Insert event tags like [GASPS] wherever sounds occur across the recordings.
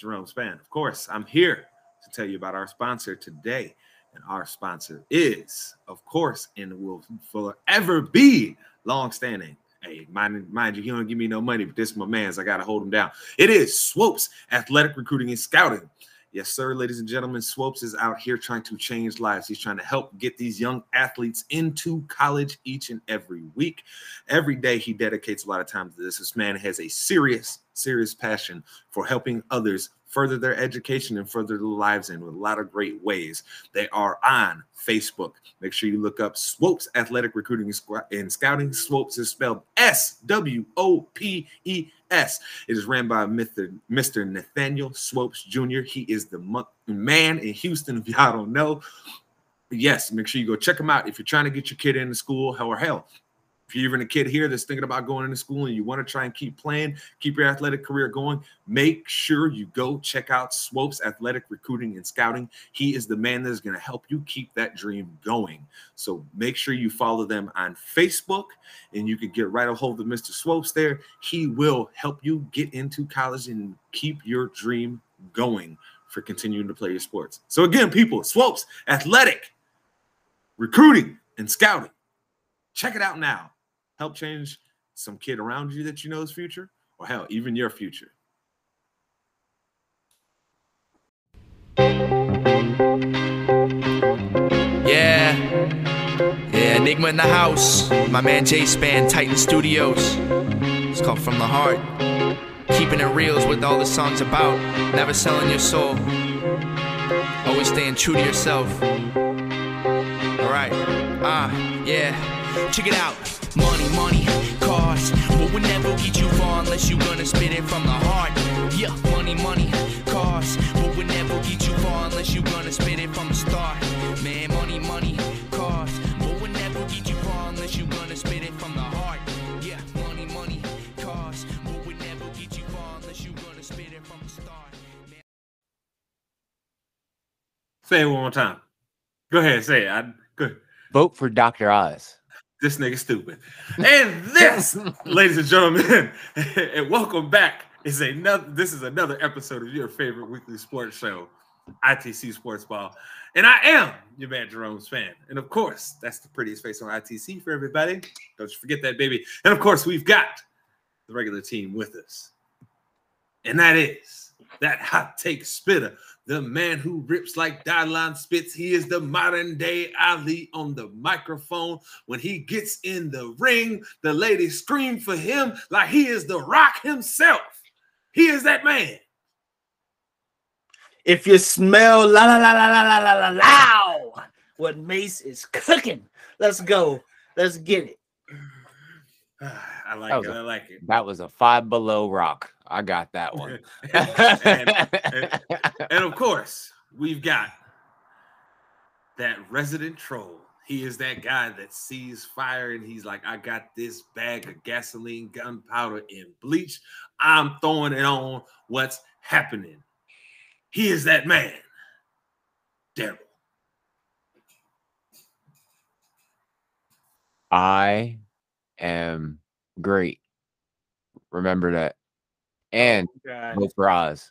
Jerome Span. Of course, I'm here to tell you about our sponsor today. And our sponsor is, of course, and will forever be long-standing. Hey, mind, mind you, he don't give me no money, but this is my man's. I gotta hold him down. It is Swopes Athletic Recruiting and Scouting. Yes, sir, ladies and gentlemen, Swopes is out here trying to change lives. He's trying to help get these young athletes into college each and every week. Every day, he dedicates a lot of time to this. This man has a serious, serious passion for helping others further their education and further their lives in a lot of great ways. They are on Facebook. Make sure you look up Swopes Athletic Recruiting and Scouting. Swopes is spelled S W O P E S. It is ran by Mr. Mr. Nathaniel Swopes Jr. He is the man in Houston, if y'all don't know. Yes, make sure you go check him out if you're trying to get your kid into school. Hell or hell, if you're even a kid here that's thinking about going into school and you want to try and keep playing, keep your athletic career going, make sure you go check out Swopes Athletic Recruiting and Scouting. He is the man that is going to help you keep that dream going. So make sure you follow them on Facebook and you can get right a hold of Mr. Swopes there. He will help you get into college and keep your dream going for continuing to play your sports. So again, people, Swopes Athletic Recruiting and Scouting. Check it out now help change some kid around you that you know's future, or hell, even your future. Yeah. Yeah, Enigma in the house. My man J Span, Titan Studios. It's called From the Heart. Keeping it real is what all the song's about. Never selling your soul. Always staying true to yourself. Alright. Ah, uh, yeah. Check it out. Money, money, cars. What would never get you far unless you gonna spit it from the heart. Yeah, money, money, cars. What would never get you far unless you gonna spit it from the start. Man, money, money, cars. What would never get you far unless you gonna spit it from the heart. Yeah, money, money, cars. What would never get you far unless you gonna spit it from the start. Man. Say it one more time. Go ahead, say it. I, good. Vote for Dr. Oz. This nigga stupid. And this, ladies and gentlemen, [LAUGHS] and welcome back. Is another this is another episode of your favorite weekly sports show, ITC Sports Ball. And I am your man Jerome Span. And of course, that's the prettiest face on ITC for everybody. Don't you forget that, baby. And of course, we've got the regular team with us. And that is that hot take spitter, the man who rips like Dylon spits. He is the modern day Ali on the microphone. When he gets in the ring, the ladies scream for him like he is the rock himself. He is that man. If you smell la la la la la la la la la, what Mace is cooking, let's go. Let's get it. [SIGHS] I like it. A, I like it. That was a five below rock. I got that one. [LAUGHS] [LAUGHS] and, and, and, of course, we've got that resident troll. He is that guy that sees fire and he's like, I got this bag of gasoline, gunpowder, and bleach. I'm throwing it on what's happening. He is that man, Daryl. I am great. Remember that and oh, vote for Oz.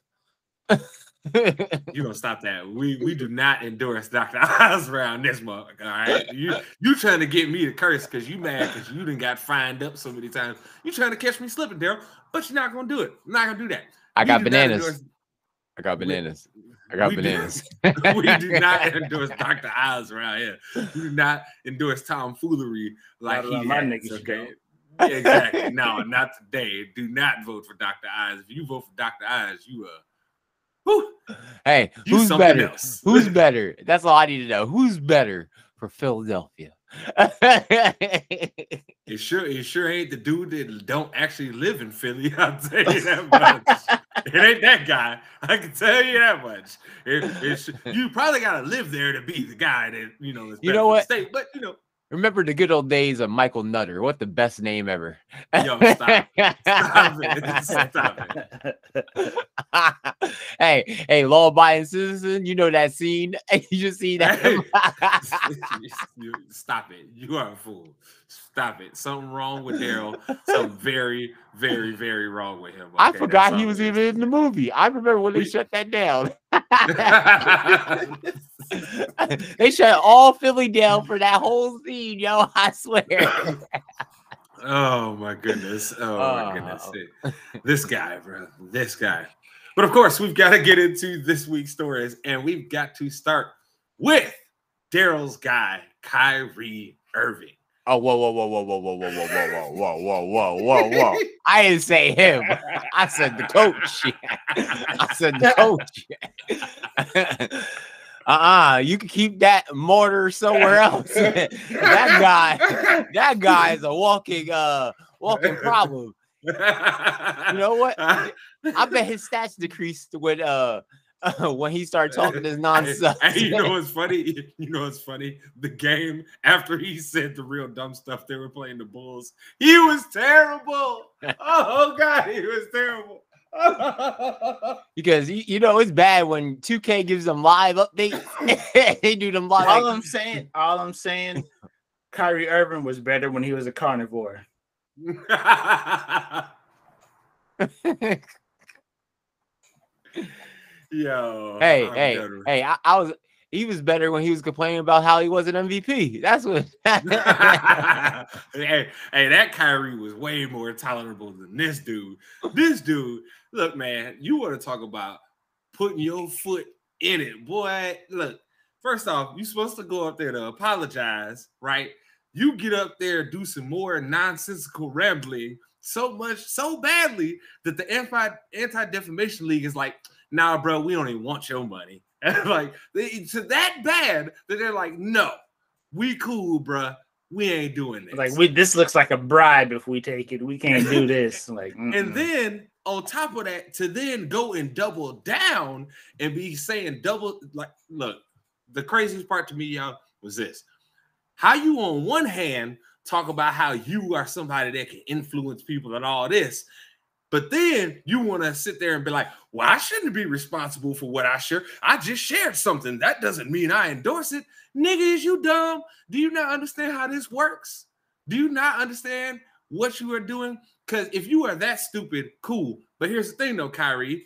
[LAUGHS] you gonna stop that? We we do not endorse Dr. [LAUGHS] Oz around this mug. All right, you you trying to get me to curse because you mad because you didn't got fined up so many times. You trying to catch me slipping, Daryl, but you're not gonna do it. I'm not gonna do that. I got bananas. I got bananas. I got bananas. Do, [LAUGHS] we do [LAUGHS] not endorse Dr. Oz around here. We do not endorse tomfoolery like he my niggas. Okay exactly. [LAUGHS] No, not today. Do not vote for Dr. Oz. If you vote for Dr. Oz, you uh whew, Hey, who's better? Else. Who's better? That's all I need to know. Who's better for Philadelphia? [LAUGHS] it sure it sure ain't the dude that don't actually live in Philly. [LAUGHS] I'll tell you that much. [LAUGHS] it ain't that guy. I can tell you that much. It, you probably gotta live there to be the guy that you know is you know what state, but you know Remember the good old days of Michael Nutter. What the best name ever. Yo, stop. [LAUGHS] stop it. [LAUGHS] Stop it. [LAUGHS] hey, hey, law-abiding citizen, you know that scene. You just see that. Stop it! You are a fool. Stop it! Something wrong with Daryl. Something very, very, very wrong with him. Okay? I forgot he was even in the movie. I remember when they shut that down. They shut all Philly down for that whole scene, yo. I swear. oh my goodness. Oh my goodness. Oh. This guy, bro. This guy. But of course, we've got to get into this week's stories, and we've got to start with Daryl's guy, Kyrie Irving. Oh, whoa, whoa, whoa, whoa, whoa, whoa, whoa, whoa, whoa, whoa, whoa, whoa, whoa, whoa. I didn't say him. I said the coach. I said the coach. Uh-uh. You can keep that mortar somewhere [LAUGHS] else. [LAUGHS] that guy, that guy is a walking uh walking problem. You know what? I bet his stats decreased when uh uh, [LAUGHS] when he started talking this nonsense. Hey, you know what's funny? You know what's funny? The game after he said the real dumb stuff they were playing the Bulls, he was terrible. oh God, he was terrible. [LAUGHS] because you you, know it's bad when 2K gives them live updates. [LAUGHS] [LAUGHS] they do them live. All I'm saying, all I'm saying, Kyrie Irving was better when he was a carnivore. Yo. Hey, I'm hey, better. hey! I, I, was. He was better when he was complaining about how he was an MVP. That's what. [LAUGHS] [LAUGHS] hey, hey, that Kyrie was way more tolerable than this dude. This dude, look, man, you want to talk about putting your foot in it, boy. Look, first off, you're supposed to go up there to apologize, right? You get up there, do some more nonsensical rambling so much, so badly that the anti defamation league is like, nah, bro, we don't even want your money. [LAUGHS] And like, they, to that bad that they're like, no, we cool, bro. We ain't doing this. Like, we this looks like a bribe if we take it. We can't do [LAUGHS] this. Like, mm-mm. and then on top of that, to then go and double down and be saying double, like, look, the craziest part to me, y'all, was this: how you on one hand talk about how you are somebody that can influence people and all this, but then you want to sit there and be like, well, I shouldn't be responsible for what I share. I just shared something. That doesn't mean I endorse it. Nigga, is you dumb? Do you not understand how this works? Do you not understand what you are doing? Because if you are that stupid, cool. But here's the thing though, Kyrie.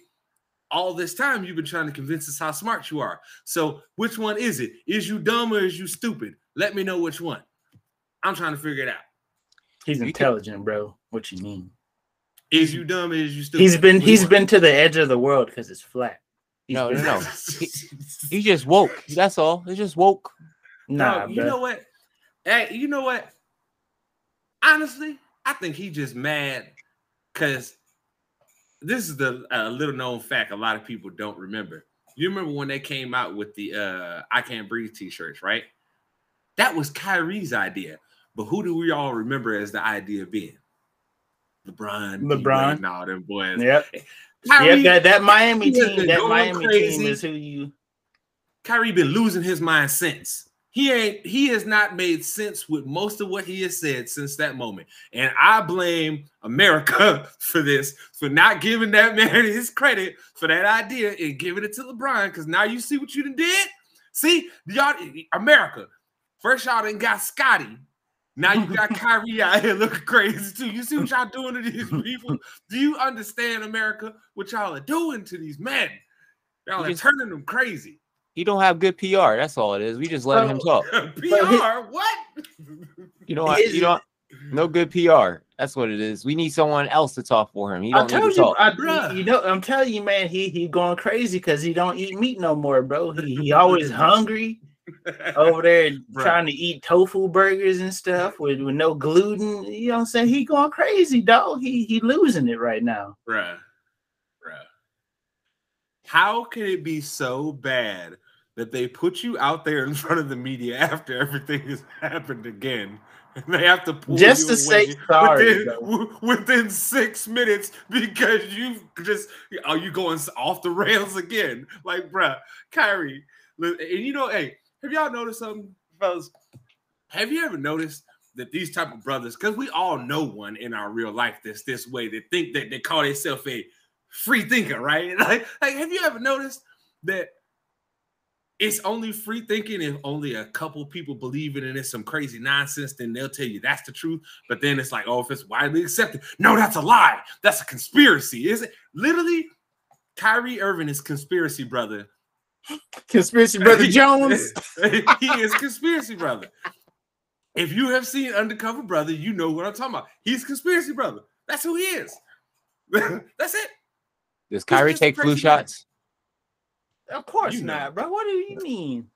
All this time you've been trying to convince us how smart you are. So which one is it? Is you dumb or is you stupid? Let me know which one. I'm trying to figure it out. He's intelligent, bro. What you mean? Is you dumb? Is you stupid? He's been he's been to the edge of the world because it's flat. He's no, no, no. [LAUGHS] he, he, just woke. That's all. He just woke. Nah, no, you know what? Hey, you know what? Honestly, I think he just mad because this is the uh, little known fact a lot of people don't remember. You remember when they came out with the uh, "I Can't Breathe" t-shirts, right? That was Kyrie's idea. But who do we all remember as the idea being? LeBron, LeBron, and all them boys. Yep. Kyrie, yep, that, that Miami team, that Miami crazy. team is who you. Kyrie been losing his mind since. He ain't. He has not made sense with most of what he has said since that moment, and I blame America [LAUGHS] for this, for not giving that man his credit for that idea and giving it to LeBron. Because now you see what you did. See, y'all, America. First, y'all didn't got Scotty now you [LAUGHS] got Kyrie out here looking crazy too. You see what y'all doing to these people? Do you understand, America, what y'all are doing to these men? Y'all are turning them crazy. He don't have good PR. That's all it is. We just let him talk. [LAUGHS] PR? what? You know what? You know, no good PR. That's what it is. We need someone else to talk for him. He don't need to you, I, you know, I'm telling you, man, he he going crazy because he don't eat meat no more, bro. He he always hungry [LAUGHS] over there trying to eat tofu burgers and stuff with, with no gluten. You know what I'm saying? He going crazy, dog. He he losing it right now. Bruh. Bruh. How can it be so bad that they put you out there in [LAUGHS] front of the media after everything has happened again? And [LAUGHS] they have to pull just to say sorry within, within, six minutes because you just are you going off the rails again? Like, bruh, Kyrie, and you know, hey, have y'all noticed something, fellas? Have you ever noticed that these type of brothers, because we all know one in our real life that's this way, that think that they call themselves a free thinker, right? [LAUGHS] Like, like have you ever noticed that it's only free thinking if only a couple people believe it and it's some crazy nonsense, then they'll tell you that's the truth. But then it's like, oh, if it's widely accepted, no, that's a lie. That's a conspiracy. Is it literally Kyrie Irving is conspiracy brother? Conspiracy brother [LAUGHS] Jones. he is conspiracy brother. If you have seen Undercover Brother, you know what I'm talking about. He's conspiracy brother. That's who he is. [LAUGHS] that's it. Does Kyrie just take flu crazy shots? Of course You know. not, bro. What do you mean?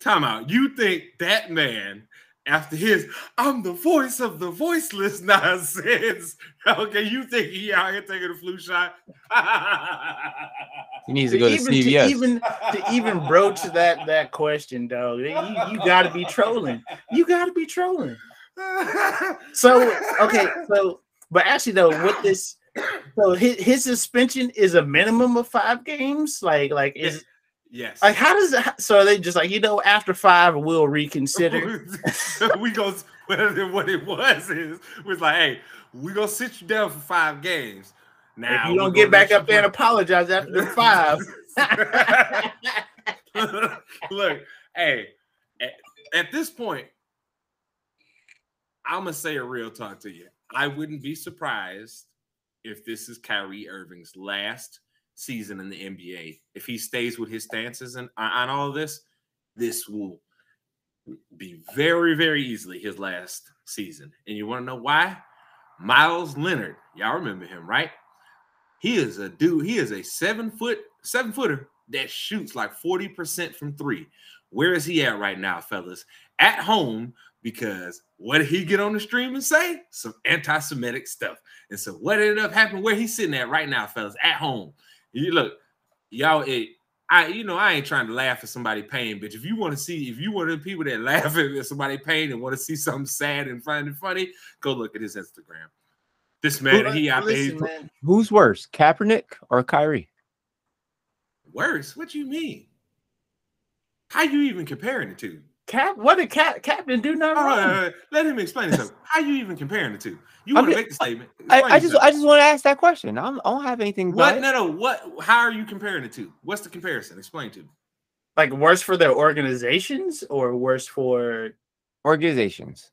Time out. You think that man, after his I'm the voice of the voiceless [LAUGHS] nonsense, okay, you think he out here taking a flu shot? [LAUGHS] He needs to go to even CVS. to even to even broach that that question, dog. You, you got to be trolling. You got to be trolling. So okay, so but actually though, with this, so his, his suspension is a minimum of five games. Like like is yes. like how does that? So are they just like you know after five we'll reconsider. [LAUGHS] we go what what it was is was like, hey, we gonna sit you down for five games. Now if you don't get back up there and apologize after the five. [LAUGHS] Look, hey, at, at this point, I'm gonna say a real talk to you. I wouldn't be surprised if this is Kyrie Irving's last season in the NBA. If he stays with his stances and on all of this, this will be very, very easily his last season. And you want to know why? Meyers Leonard, y'all remember him, right? He is a dude, he is a seven foot, seven footer that shoots like 40% from three. Where is he at right now, fellas? At home, because what did he get on the stream and say? Some anti-Semitic stuff. And so what ended up happening? Where he's sitting at right now, fellas, at home. You look, y'all, it, I, you know, I ain't trying to laugh at somebody pain, but if you want to see, if you one of the people that [LAUGHS] laugh at somebody pain and want to see something sad and find it funny, go look at his Instagram. This man, he out Listen, he's man. Who's worse, Kaepernick or Kyrie? worse. What you mean? How you even comparing the two? Cap, what did Cap Captain do? Nothing All right, wrong. all right, let him explain himself. [LAUGHS] How you even comparing the two? You want to make the statement? I, I just. I just want to ask that question. I'm, I don't have anything. what? But No, no. What? How are you comparing the two? What's the comparison? Explain to me. Like worse for their organizations or worse for organizations.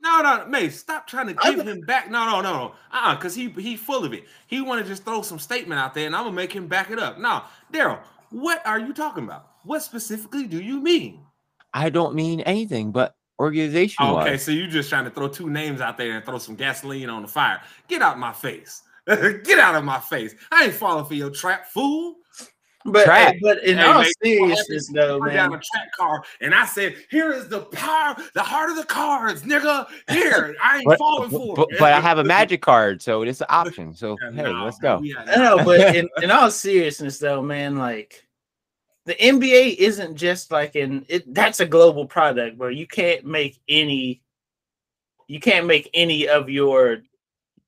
No, no, May, stop trying to give th- him back. No, no, no, no. Uh-uh, because he he full of it. He want to just throw some statement out there, and I'm gonna make him back it up. No, Daryl, what are you talking about? What specifically do you mean? I don't mean anything, but organization. Okay, so you're just trying to throw two names out there and throw some gasoline on the fire. Get out my face. [LAUGHS] Get out of my face. I ain't falling for your trap, fool. but Trap. but in Hey, all mate, seriousness though, We're down a man. track car, and I said, "Here is the power, the heart of the cards, nigga. Here, [LAUGHS] I ain't But, falling for but, it." but I have a magic card, so it's an option. So [LAUGHS] hey, Nah, let's go. we are- but in, in all seriousness though, man, like the NBA isn't just like an it that's a global product, where You can't make any you can't make any of your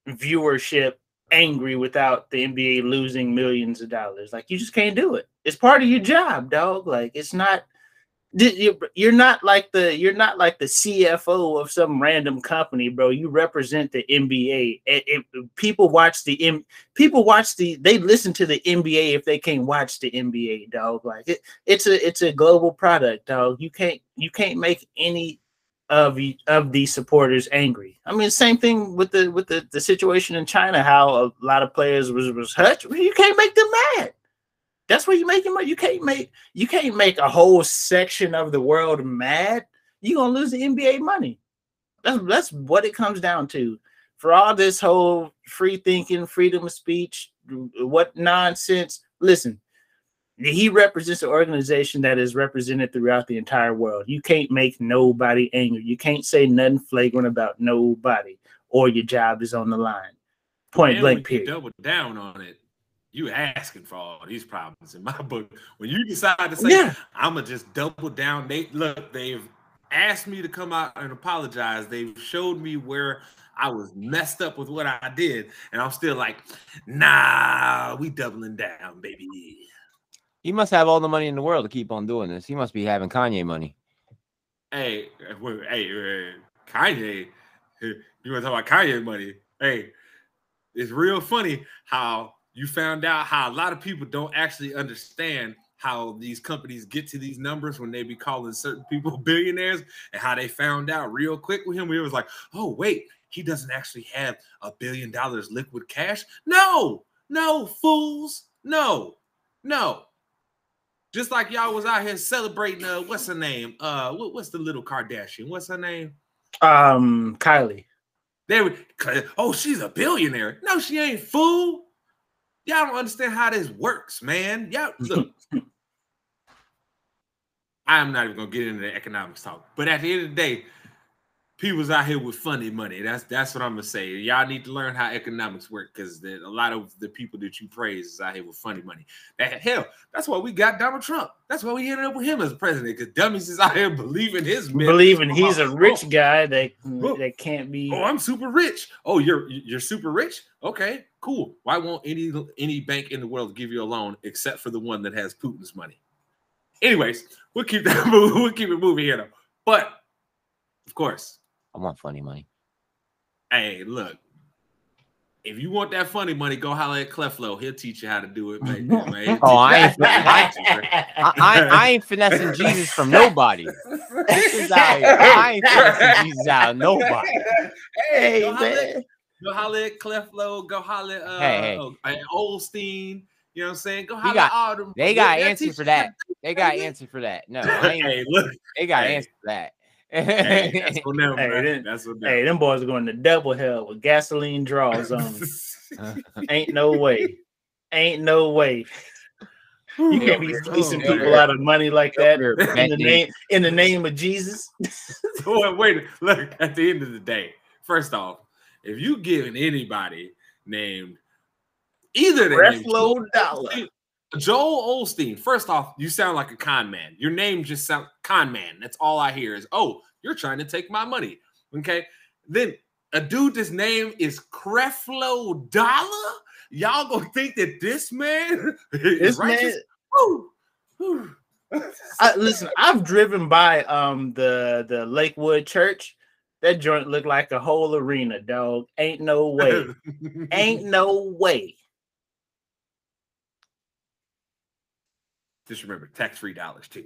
viewership angry without the NBA losing millions of dollars. Like you just can't do it. It's part of your job, dog. Like it's not you're not like the you're not like the CFO of some random company, bro. You represent the NBA. It- it- people watch the M, people watch the they listen to the NBA if they can't watch the NBA, dog. Like it, it's a it's a global product, dog. You can't you can't make any of of these supporters angry. I mean, same thing with the with the, the situation in China, how a lot of players was was hurt. You can't make them mad. That's where you make them. You can't make you can't make a whole section of the world mad. You're gonna lose the NBA money. That's that's what it comes down to. For all this whole free thinking, freedom of speech, what nonsense. Listen, he represents an organization that is represented throughout the entire world. You can't make nobody angry. You can't say nothing flagrant about nobody, or your job is on the line. Point And blank. Period. double down on it, you asking for all these problems in my [LAUGHS] book. When you decide to say, Yeah. I'm gonna just double down, they look, they've asked me to come out and apologize. They've showed me where I was messed up with what I did, and I'm still like, nah, we doubling down, baby. He must have all the money in the world to keep on doing this. He must be having Kanye money. Hey, hey, uh, Kanye, [LAUGHS] you want to talk about Kanye money? Hey, it's real funny how you found out how a lot of people don't actually understand how these companies get to these numbers when they be calling certain people [LAUGHS] billionaires and how they found out real quick with him. We was like, oh, wait, he doesn't actually have a billion dollars liquid cash. No, no, fools. No, no. Just like y'all was out here celebrating uh what's her name? Uh what, what's the little Kardashian? What's her name? Um Kylie. They would oh, she's a billionaire. No, she ain't fool. Y'all don't understand how this works, man. Y'all [LAUGHS] look. I'm not even gonna get into the economics talk, but at the end of the day, people's out here with funny money. That's that's what I'm gonna say. Y'all need to learn how economics work because a lot of the people that you praise is out here with funny money. That hell, that's why we got Donald Trump. That's why we ended up with him as president because dummies is out here believing his believing he's a oh, rich oh. guy that oh. that can't be. Oh, I'm super rich. Oh, you're you're super rich. Okay, cool. Why won't any any bank in the world give you a loan except for the one that has Putin's money? Anyways, we'll keep [LAUGHS] that we'll keep it moving here though. But of course, I want funny money. Hey, look. If you want that funny money, go holler at Creflo. He'll teach you how to do it, man. [LAUGHS] oh, I ain't, [LAUGHS] I, I, I, ain't finessing Jesus from nobody. I ain't finessing Jesus out of nobody. Hey, go man. Holler, go holler at Creflo. Go holler at uh, hey, hey. Osteen. You know what I'm saying? Go holler got, at them. They got answer for that. They got answer for that. No, [LAUGHS] hey, look, [LAUGHS] they got hey. answer for that hey, [LAUGHS] that's what them, hey, them, that's what hey, them boys are going to double hell with gasoline draws on. Ain't no way. Ain't no way. You can't be fleecing people out of money like that in the name in the name of Jesus. wait, wait, look, at the end of the day, first off, if you giving anybody named either Creflo Dollar Joel Osteen, first off, you sound like a con man. Your name just sound con man. That's all I hear is, oh, you're trying to take my money. Okay. Then a dude, this name is Creflo Dollar. Y'all gonna think that this man [LAUGHS] is righteous? Man, I, listen, I've driven by um the the Lakewood Church. That joint looked like a whole arena, dog. Ain't no way. Ain't no way. Just remember, tax-free dollars too.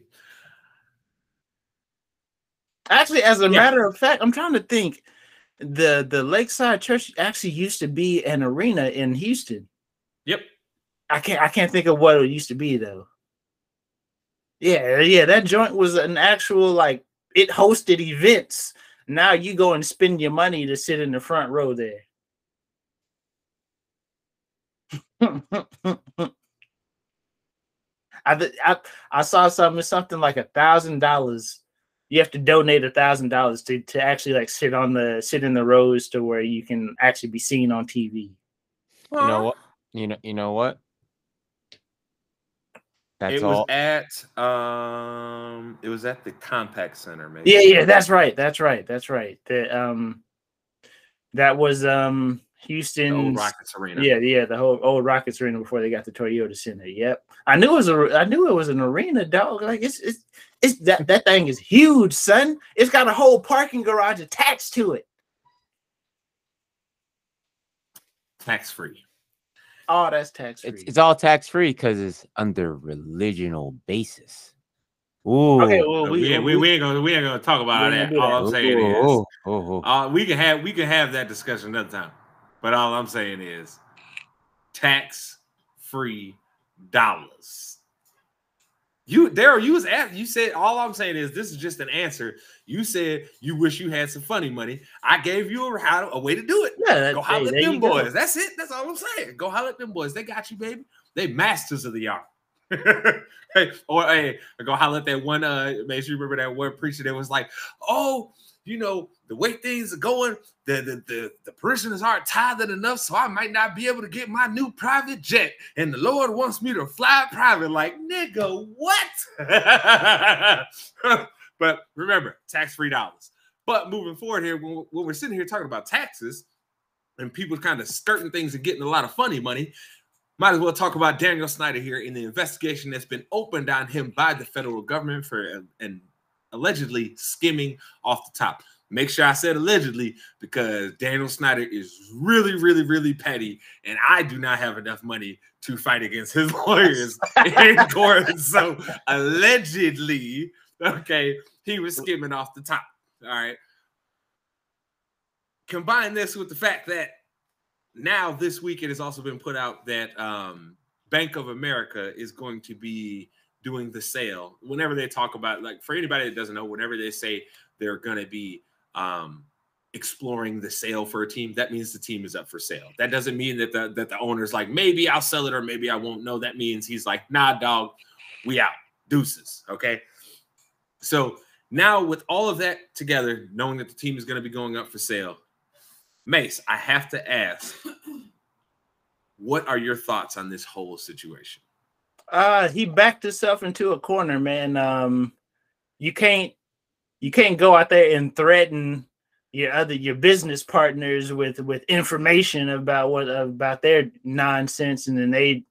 Actually, as a yeah. matter of fact, I'm trying to think. The the Lakeside Church actually used to be an arena in Houston. Yep. I can't I can't think of what it used to be though. Yeah, yeah, that joint was an actual like it hosted events. Now you go and spend your money to sit in the front row there. [LAUGHS] I, I I saw something something like a thousand dollars. You have to donate a thousand dollars to to actually like sit on the sit in the rows to where you can actually be seen on TV. You know what? You know you know what? That's it was all. at um it was at the Compaq Center, maybe. Yeah, yeah, that's right. That's right. That's right. The um that was um Houston Rockets Arena. Yeah, yeah, the whole old Rockets Arena before they got the Toyota Center. Yep, I knew it was a. I knew it was an arena, dog. Like it's it's it's that that thing is huge, son. It's got a whole parking garage attached to it. Tax free. Oh, that's tax free. It's, it's all tax free because it's under religional basis. Ooh. Okay, well, we, yeah, we, we, ain't gonna we ain't gonna talk about that. All I'm saying ooh, is, ooh, ooh, uh, we can have we can have that discussion another time. But all I'm saying is tax free dollars. You Daryl, you was at you said all I'm saying is this is just an answer. You said you wish you had some funny money. I gave you a, how, a way to do it. Yeah, go holler hey, at them boys. Go. That's it. That's all I'm saying. Go holler at them boys. They got you, baby. They masters of the art. [LAUGHS] hey, or hey, go holler at that one. Uh, make sure you remember that one preacher that was like, "Oh, you know, the way things are going, the, the, the, the parishioners aren't tithing enough, so I might not be able to get my new private jet. And the Lord wants me to fly private. Like, nigga, what? [LAUGHS] but remember, tax-free dollars. But moving forward here, when, when we're sitting here talking about taxes and people kind of skirting things and getting a lot of funny money, might as well talk about Daniel Snyder here in the investigation that's been opened on him by the federal government for an allegedly skimming off the top. Make sure I said allegedly because Daniel Snyder is really, really, really petty, and I do not have enough money to fight against his [LAUGHS] lawyers in [LAUGHS] court. So allegedly, okay, he was skimming off the top. All right. Combine this with the fact that now this week it has also been put out that um, Bank of America is going to be doing the sale. Whenever they talk about, like, for anybody that doesn't know, whenever they say they're going to be um, exploring the sale for a team, that means the team is up for sale. That doesn't mean that the that the owner's like, maybe I'll sell it or maybe I won't. No, that means he's like, nah, dog, we out, deuces. Okay. So now with all of that together, knowing that the team is going to be going up for sale, Mace, I have to ask, what are your thoughts on this whole situation? Uh, he backed himself into a corner, man. Um, you can't you can't go out there and threaten your other your business partners with with information about what about their nonsense, and then they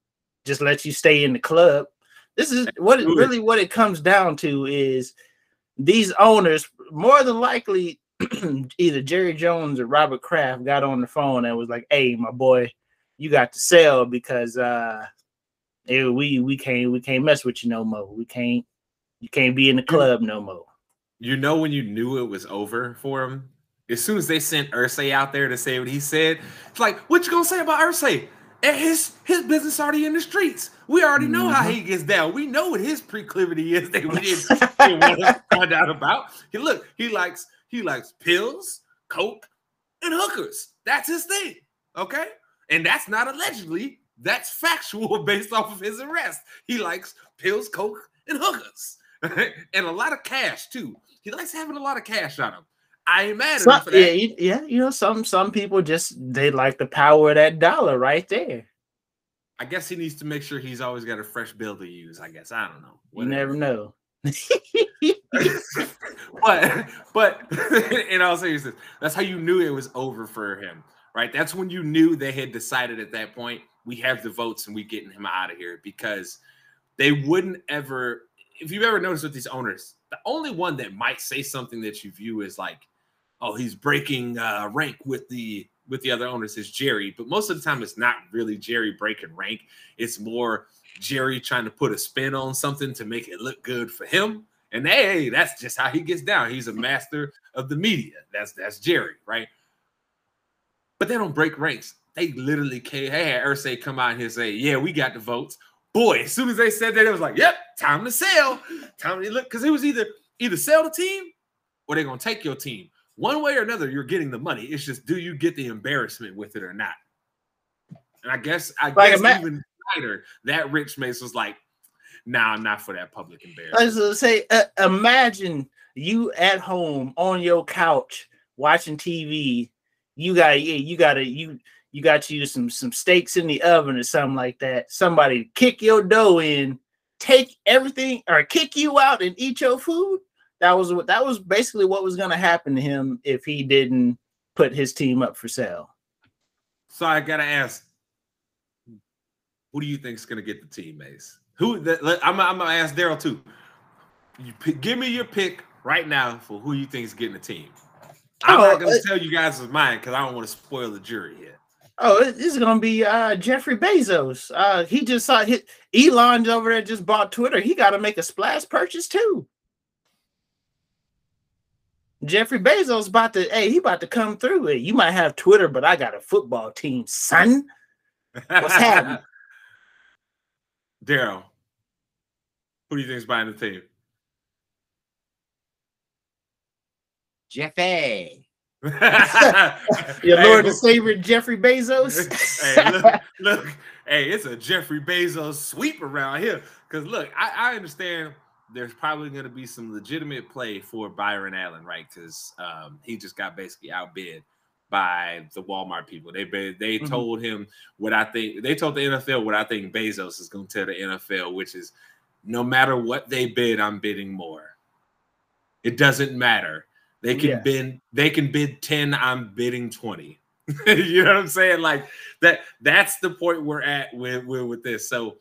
just let you stay in the club. This is what it, really what it comes down to is these owners more than likely [CLEARS THROAT] either Jerry Jones or Robert Kraft got on the phone and was like, "Hey, my boy, you got to sell because uh it, we we can't we can't mess with you no more. We can't you can't be in the club no more." You know when you knew it was over for him? As soon as they sent Irsay out there to say what he said, it's like, what you gonna say about Irsay? And his his business already in the streets. We already know mm-hmm. how he gets down. We know what his proclivity is that we didn't, [LAUGHS] didn't want to find out about. He look, he likes he likes pills, coke, and hookers. That's his thing. Okay. And that's not allegedly, that's factual [LAUGHS] based off of his arrest. He likes pills, coke, and hookers. [LAUGHS] and a lot of cash too. He likes having a lot of cash on him. I ain't mad some, him for that. Yeah, yeah, you know, some some people just they like the power of that dollar right there. I guess he needs to make sure he's always got a fresh bill to use. I guess I don't know. Whatever. You never know. [LAUGHS] but but in all seriousness, that's how you knew it was over for him, right? That's when you knew they had decided at that point we have the votes and we getting him out of here because they wouldn't ever. If you've ever noticed with these owners, the only one that might say something that you view as like, oh, he's breaking uh, rank with the with the other owners is Jerry, but most of the time it's not really Jerry breaking rank. It's more Jerry trying to put a spin on something to make it look good for him. And hey, that's just how he gets down. He's a master of the media. That's that's Jerry, right? But they don't break ranks. They literally came, hey, had Irsay come out here and say, Yeah, we got the votes. Boy, as soon as they said that, it was like, Yep, time to sell. Time to look, because it was either either sell the team or they're gonna take your team. One way or another, you're getting the money. It's just do you get the embarrassment with it or not? And I guess I like guess even Snyder, that Rich Mace was like, nah, I'm not for that public embarrassment. I was gonna say, uh, imagine you at home on your couch watching TV. You got yeah, you got to you you got you some some steaks in the oven or something like that. Somebody kick your dough in, take everything or kick you out and eat your food. That was what that was basically what was gonna happen to him if he didn't put his team up for sale. So I gotta ask, who do you think is gonna get the team, Mace? Who? I'm, I'm gonna ask Daryl too. You pick, give me your pick right now for who you think is getting the team. I'm oh, not gonna uh, tell you guys mine because I don't want to spoil the jury yet. Oh, this is gonna be uh, Jeffrey Bezos. Uh, he just saw hit Elon over there just bought Twitter. He got to make a splash purchase too. Jeffrey Bezos about to hey, he about to come through it. You might have Twitter, but I got a football team, son. What's happening? [LAUGHS] Daryl, who do you think is buying the team? Jeffy. [LAUGHS] Your hey, Lord and Savior Jeffrey Bezos. [LAUGHS] hey, [LAUGHS] look, look, hey, it's a Jeffrey Bezos sweep around here. Because look, I, I understand there's probably going to be some legitimate play for Byron Allen, right? Because um, he just got basically outbid by the Walmart people. They they mm-hmm. told him what I think. They told the NFL what I think Bezos is going to tell the NFL, which is no matter what they bid, I'm bidding more. It doesn't matter. They can bid. They can bid ten. I'm bidding twenty. [LAUGHS] you know what I'm saying? Like that. That's the point we're at with, with with this. So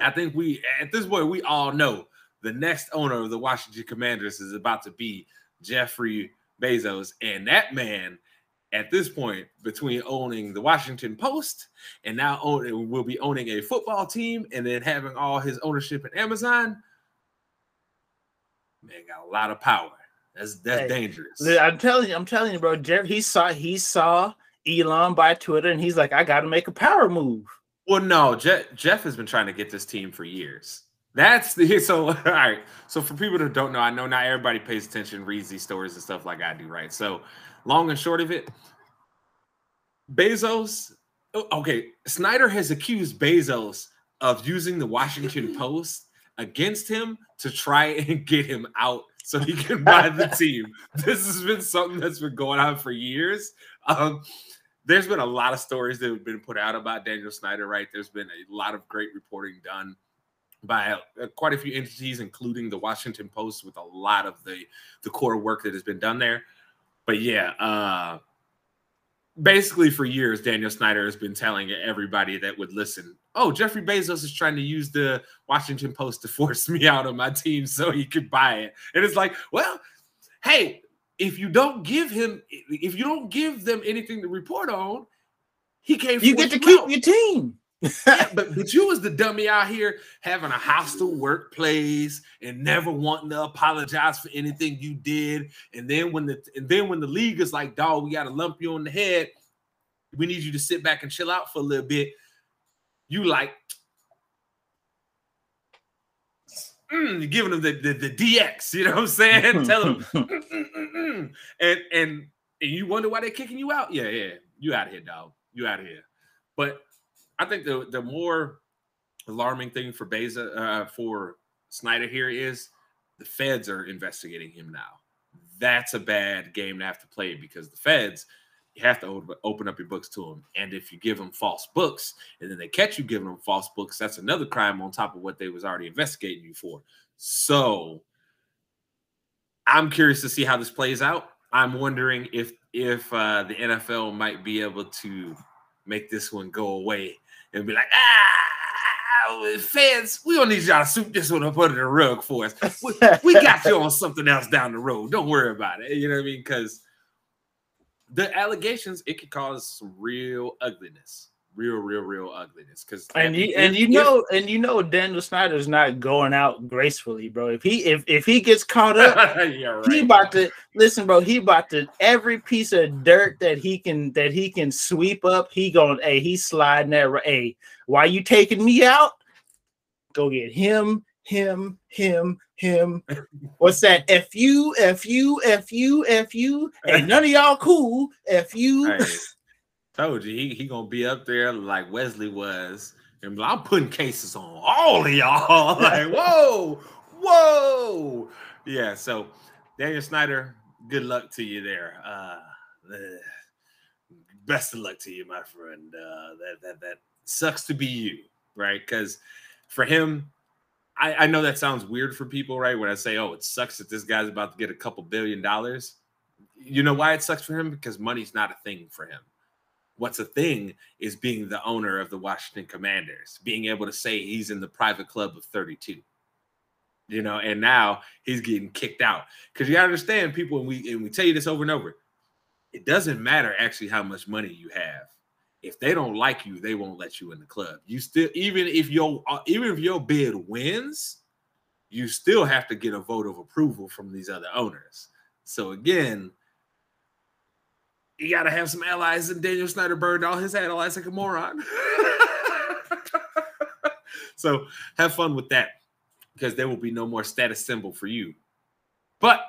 I think we at this point we all know the next owner of the Washington Commanders is about to be Jeffrey Bezos, and that man at this point between owning the Washington Post and now own, will be owning a football team and then having all his ownership in Amazon. Man, got a lot of power. That's that's Hey, dangerous. I'm telling you, I'm telling you, bro. Jeff, he saw he saw Elon buy Twitter, and he's like, I got to make a power move. Well, no, Jeff, Jeff has been trying to get this team for years. That's the [LAUGHS] so all right. So for people that don't know, I know not everybody pays attention, reads these stories and stuff like I do, right? So long and short of it, Bezos. oh, Okay, Snyder has accused Bezos of using the Washington [LAUGHS] Post against him to try [LAUGHS] and get him out so he can [LAUGHS] buy the team. This has been something that's been going on for years. Um, there's been a lot of stories that have been put out about Daniel Snyder, right? There's been a lot of great reporting done by uh, quite a few entities, including the Washington Post, with a lot of the the core work that has been done there. But yeah, uh, basically for years, Daniel Snyder has been telling everybody that would listen, "Oh, Jeffrey Bezos is trying to use the Washington Post to force [LAUGHS] me out of my team so he could buy it." And it's like, well, hey, if you don't give him, if you don't give them anything to report on, he can't. You get to keep out. your team. [LAUGHS] But but you was the dummy out here having a hostile workplace and never wanting to apologize for anything you did. And then when the and then when the league is like, dog, we got to lump you on the head. We need you to sit back and chill out for a little bit. You like mm, giving them the, the, the DX, you know what I'm saying? [LAUGHS] Tell them "Mm, mm, mm, mm." and and and you wonder why they're kicking you out. Yeah, yeah, you out of here, dog. You out of here. But I think the the more alarming thing for Beza uh, for Snyder here is the feds are investigating him now. That's a bad game to have to play because the feds you have to open, up your books to them. And if you give them false books and then they catch you giving them false books, that's another crime on top of what they was already investigating you for. So I'm curious to see how this plays out. I'm wondering if if uh, the NFL might be able to make this one go away and be like, ah, fans, we don't need y'all to sweep this one up under the rug for us. We, we got you on something else down the road. Don't worry about it. You know what I mean? Because the allegations, it could cause some real ugliness. Real, real, real ugliness. Because And you and you know and you know Daniel Snyder's not going out gracefully, bro. If he if if he gets caught up, [LAUGHS] yeah, he right. about to listen, bro. He about to every piece of dirt that he can that he can sweep up. He going, hey, he's sliding that. Hey, why you taking me out? Go get him, him, him, him. [LAUGHS] What's that? F you, F you, F you, F you. Ain't none of y'all cool. F you. Told you he, he gonna be up there like Wesley was, and I'm putting cases on all of y'all. [LAUGHS] like, whoa, whoa, yeah. So, Daniel Snyder, good luck to you there. Uh, best of luck to you, my friend. Uh, that that that sucks to be you, right? Because for him, I, I know that sounds weird for people, right? When I say, "Oh, it sucks that this guy's about to get a couple billion dollars," you know why it sucks for him? Because money's not a thing for him. What's a thing is being the owner of the Washington Commanders, being able to say he's in the private club of 32. You know, and now he's getting kicked out. Because you gotta understand, people, and we and we tell you this over and over, it doesn't matter actually how much money you have. If they don't like you, they won't let you in the club. You still, even if your uh, even if your bid wins, you still have to get a vote of approval from these other owners. So again, you got to have some allies. And Daniel Snyder burned all his allies like a moron. [LAUGHS] so have fun with that because there will be no more status symbol for you. But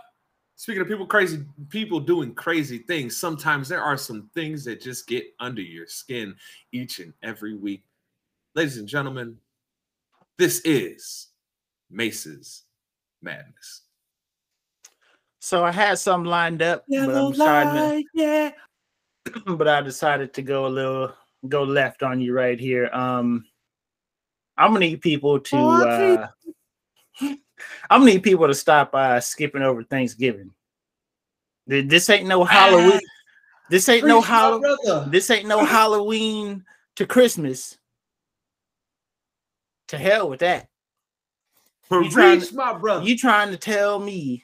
speaking of people crazy, people doing crazy things, sometimes there are some things that just get under your skin each and every week. Ladies and gentlemen, this is Mace's Madness. So I had some lined up, but I'm deciding to- yeah. [CLEARS THROAT] but I decided to go a little go left on you right here. Um, I'm gonna need people to. Uh, [LAUGHS] I'm gonna need people to stop uh, skipping over Thanksgiving. This ain't no Halloween. This ain't no Halloween. This ain't no [LAUGHS] Halloween to Christmas. To hell with that. You trying Preach, my brother. You trying to tell me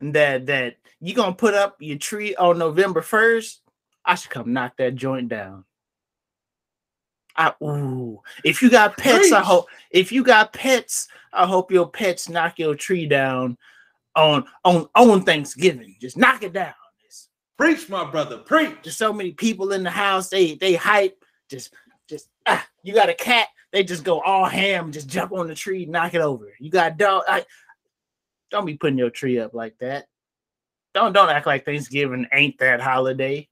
that that you gonna put up your tree on November 1st, I should come knock that joint down. I ooh, if you got pets, I hope if you got pets, I hope your pets knock your tree down on on on Thanksgiving. Just knock it down. Preach, my brother. Preach. just so many people in the house. They they hype. Just just ah, you got a cat. They just go all ham. Just jump on the tree, knock it over. You got dog. I don't be putting your tree up like that. Don't don't act like Thanksgiving ain't that holiday.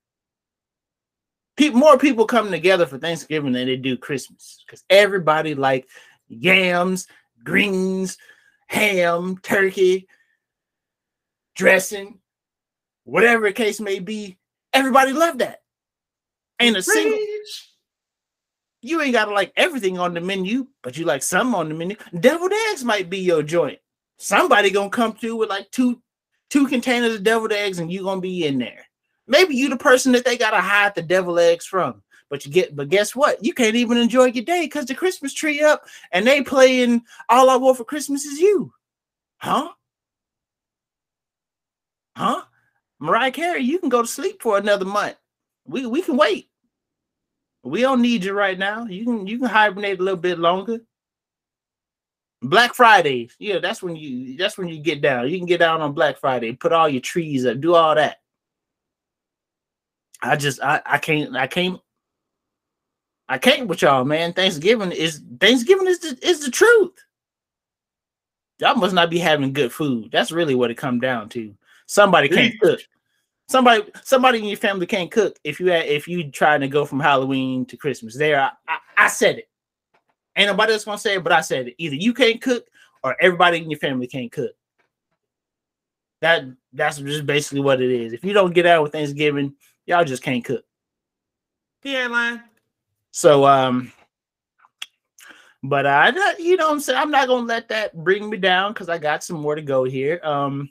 People, more people come together for Thanksgiving than they do Christmas because everybody like yams, greens, ham, turkey, dressing, whatever the case may be. Everybody love that. Ain't a single you ain't gotta like everything on the menu, but you like some on the menu. Deviled eggs might be your joint. Somebody gonna come through with like two two containers of deviled eggs, and you gonna be in there. Maybe you the person that they gotta hide the deviled eggs from. But you get, but guess what? You can't even enjoy your day because the Christmas tree up and they playing "All I Want for Christmas Is You," huh? Huh? Mariah Carey, you can go to sleep for another month. We we can wait. We don't need you right now. You can you can hibernate a little bit longer. Black Friday, yeah, that's when you that's when you get down. You can get down on Black Friday, put all your trees up, do all that. I just I I can't I can't I can't with y'all, man. Thanksgiving is Thanksgiving is the is the truth. Y'all must not be having good food. That's really what it come down to. Somebody can't cook. Somebody somebody in your family can't cook if you had, if you trying to go from Halloween to Christmas. There, I, I, I said it. Ain't nobody else gonna say it, but I said it. Either you can't cook or everybody in your family can't cook. That that's just basically what it is. If you don't get out with Thanksgiving, y'all just can't cook. He ain't lying. So um but I you know what I'm saying I'm not gonna let that bring me down because I got some more to go here. Um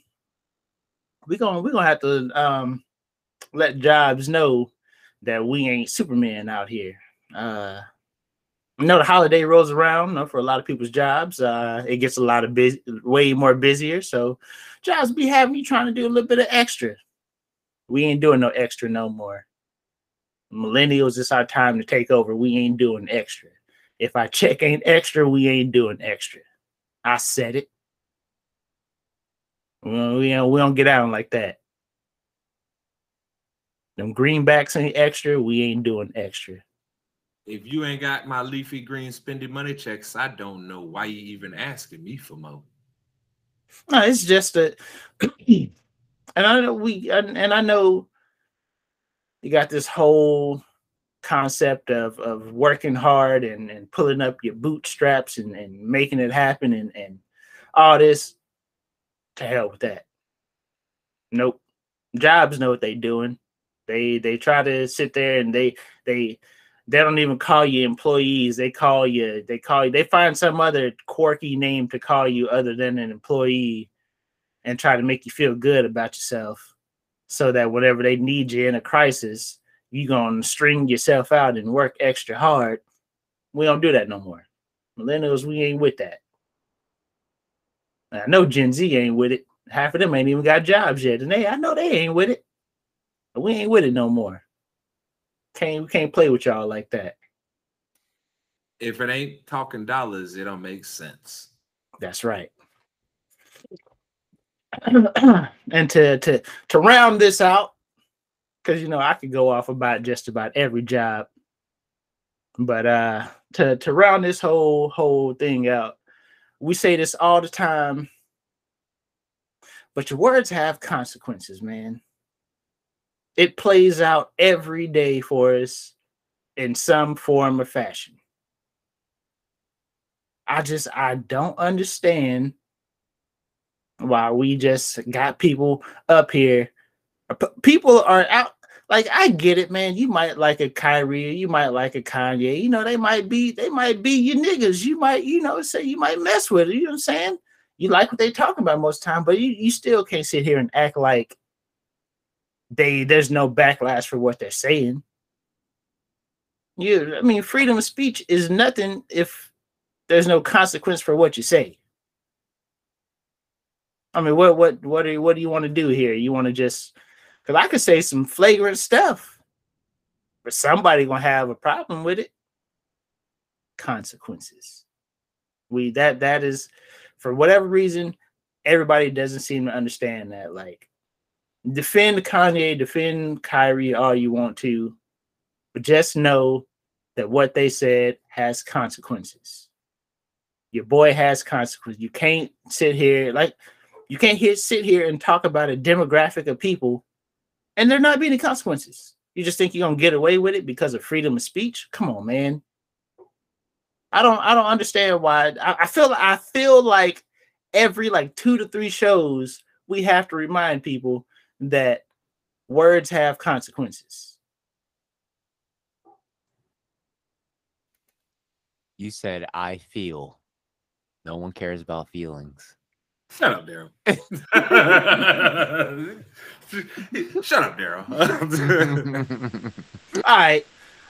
we're gonna we're gonna have to um let jobs know that we ain't Superman out here. Uh you know the holiday rolls around you know, for a lot of people's jobs. Uh it gets a lot of busy way more busier. So jobs be having you trying to do a little bit of extra. We ain't doing no extra no more millennials it's our time to take over we ain't doing extra if our check ain't extra we ain't doing extra i said it well, we don't, we don't get out like that them greenbacks ain't extra we ain't doing extra If you ain't got my leafy green spending money checks, I don't know why you even asking me for more. no it's just a and i know we and, and i know you got this whole concept of of working hard and and pulling up your bootstraps and and making it happen and and all this to hell with that. Nope. Jobs know what they doing. They they try to sit there and they they they don't even call you employees. They call you they call you they find some other quirky name to call you other than an employee and try to make you feel good about yourself so that whenever they need you in a crisis you're gonna string yourself out and work extra hard. We don't do that no more. Millennials we ain't with that. I know gen z ain't with it. Half of them ain't even got jobs yet and they i know they ain't with it. We ain't with it no more can't we can't play with y'all like that If it ain't talking dollars, it don't make sense. That's right. [CLEARS THROAT] and to to to round this out, because you know I could go off about just about every job, but uh to to round this whole whole thing out, we say this all the time, but your words have consequences, man. It plays out every day for us in some form or fashion. I just I don't understand why we just got people up here. People are out. Like I get it, man. You might like a Kyrie, you might like a Kanye. You know, they might be they might be your niggas. You might, you know, say you might mess with it. You know what I'm saying? You like what they talking about most time, but you you still can't sit here and act like they there's no backlash for what they're saying. You, I mean, freedom of speech is nothing if there's no consequence for what you say. I mean, what what what do you, what do you want to do here? You want to just because I could say some flagrant stuff, but somebody gonna have a problem with it. Consequences. We that that is for whatever reason, everybody doesn't seem to understand that. Like, defend Kanye, defend Kyrie all you want to, but just know that what they said has consequences. Your boy has consequences. You can't sit here like you can't hit, sit here and talk about a demographic of people and there not be any consequences. You just think you're gonna get away with it because of freedom of speech? Come on, man. I don't I don't understand why I, I feel I feel like every like two to three shows we have to remind people that words have consequences. You said I feel. No one cares about feelings. Shut up, Daryl. [LAUGHS] [LAUGHS] Shut up, Daryl. [LAUGHS] All right.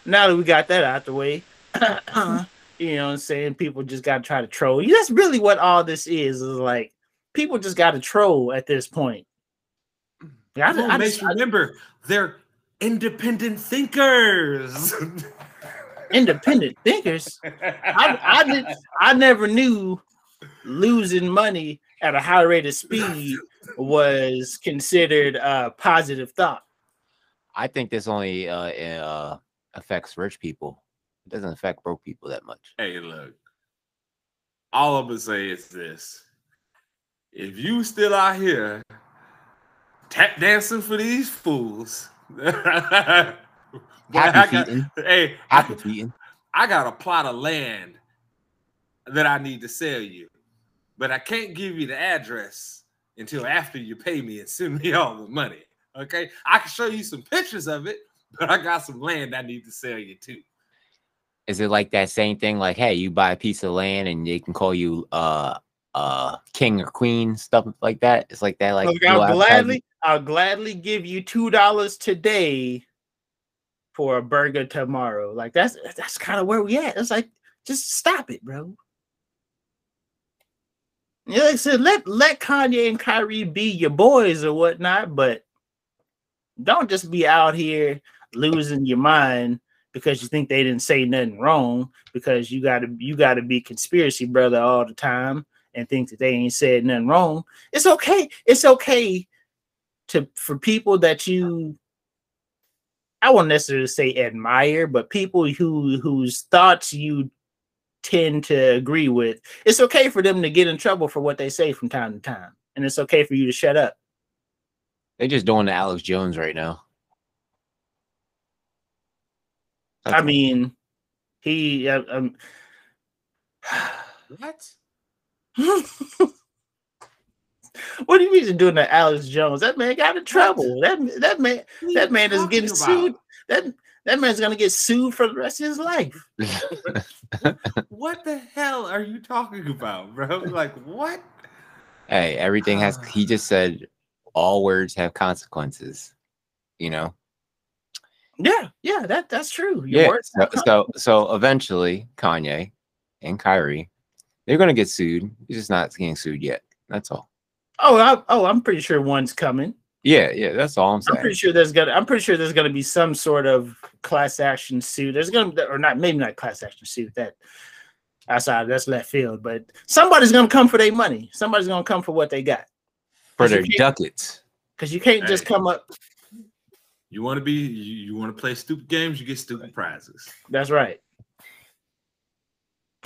Now that we got that out the way, [CLEARS THROAT] uh-huh. you know what I'm saying? People just got to try to troll. You. That's really what all this is. Is like people just got to troll at this point. I, well, I, makes I, remember they're independent thinkers. independent thinkers. I, I did. I never knew losing money at a high rate of speed was considered a positive thought. I think this only uh, uh, affects rich people. It doesn't affect broke people that much. Hey, look. All I'm gonna say is this: if you still out here tap dancing for these fools, [LAUGHS] happy got, hey, happy feeding. I got a plot of land that I need to sell you but I can't give you the address until after you pay me and send me [LAUGHS] all the money. Okay, I can show you some pictures of it, but I got some land I need to sell you too. Is it like that same thing? Like, hey, you buy a piece of land and they can call you uh uh king or queen, stuff like that. It's like that. Like, Look, I'll gladly, I'll gladly give you two dollars today for a burger tomorrow. Like that's that's kind of where we at. It's like just stop it, bro. Yeah, like I said, let let Kanye and Kyrie be your boys or whatnot, but don't just be out here losing your mind because you think they didn't say nothing wrong because you gotta you gotta be conspiracy brother all the time and think that they ain't said nothing wrong. It's okay. It's okay to for people that you I won't necessarily say admire, but people who whose thoughts you tend to agree with, it's okay for them to get in trouble for what they say from time to time. And it's okay for you to shut up. They're just doing the Alex Jones right now. That's I mean, he. Uh, um, [SIGHS] what? [LAUGHS] what do you mean he's doing to Alex Jones? That man got in trouble. That that man that man is getting about? sued. That that man's gonna get sued for the rest of his life. [LAUGHS] what the hell are you talking about, bro? Like what? Hey, everything has he just uh. said all words have consequences, you know. Yeah, yeah, that that's true. Your yeah, so, so so eventually Kanye and Kyrie, they're gonna get sued. He's just not getting sued yet. That's all. Oh, I, oh, I'm pretty sure one's coming. Yeah, yeah, that's all I'm saying. I'm pretty sure there's gonna I'm pretty sure there's gonna be some sort of class action suit. There's gonna or not maybe not class action suit that outside that's left field, but somebody's gonna come for their money. Somebody's gonna come for what they got. For their ducats. Because you can't hey, just come up. You want to be you, you want to play stupid games, you get stupid prizes. That's right.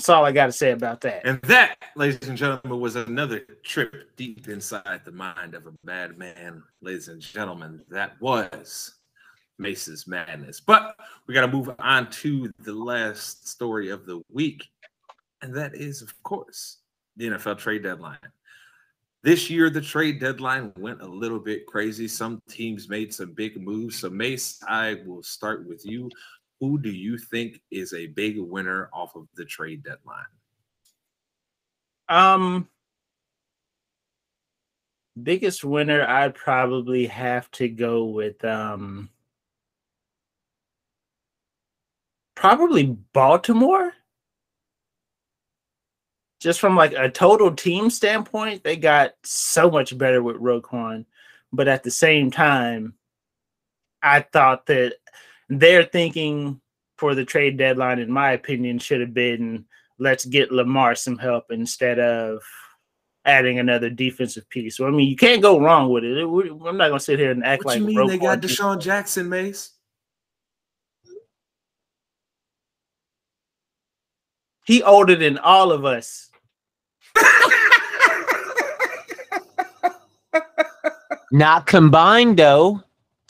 That's all I got to say about that. And that, ladies and gentlemen, was another trip deep inside the mind of a bad man. Ladies and gentlemen, that was Mace's Madness. But we got to move on to the last story of the week. And that is, of course, the NFL trade deadline. This year, the trade deadline went a little bit crazy. Some teams made some big moves. So, Mace, I will start with you who do you think is a big winner off of the trade deadline? Um, biggest winner, I'd probably have to go with um, probably Baltimore. just from like a total team standpoint, they got so much better with Roquan. But at the same time, I thought that their thinking for the trade deadline, in my opinion, should have been let's get Lamar some help instead of adding another defensive piece. So I mean, you can't go wrong with it. I'm not gonna sit here and act what like you mean they got DeSean Jackson, Mace. He older than all of us. [LAUGHS] [LAUGHS] Not combined though.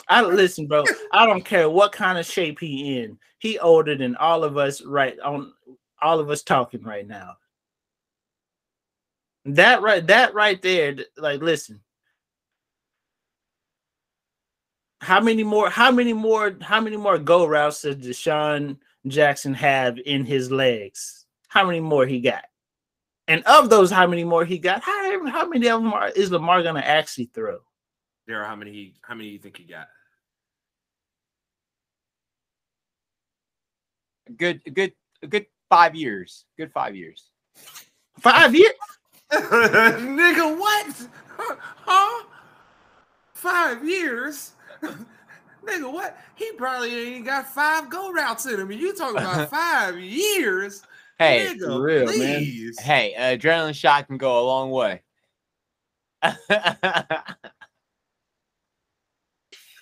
I listen, bro. I don't care what kind of shape he in. He older than all of us right on all of us talking right now. That right that right there, like listen. How many more how many more how many more go routes does DeSean Jackson have in his legs? How many more he got? And of those, how many more he got? How, how many of them are, is Lamar going to actually throw? There, how many? How many do you think he got? Good, good, good. Five years. Good five years. Five years, [LAUGHS] nigga. What? [LAUGHS] Huh? Five years. [LAUGHS] Nigga, what? He probably ain't got five go routes in him. And you talking about five years? Hey, Nigga, real please. man. Hey, adrenaline shot can go a long way.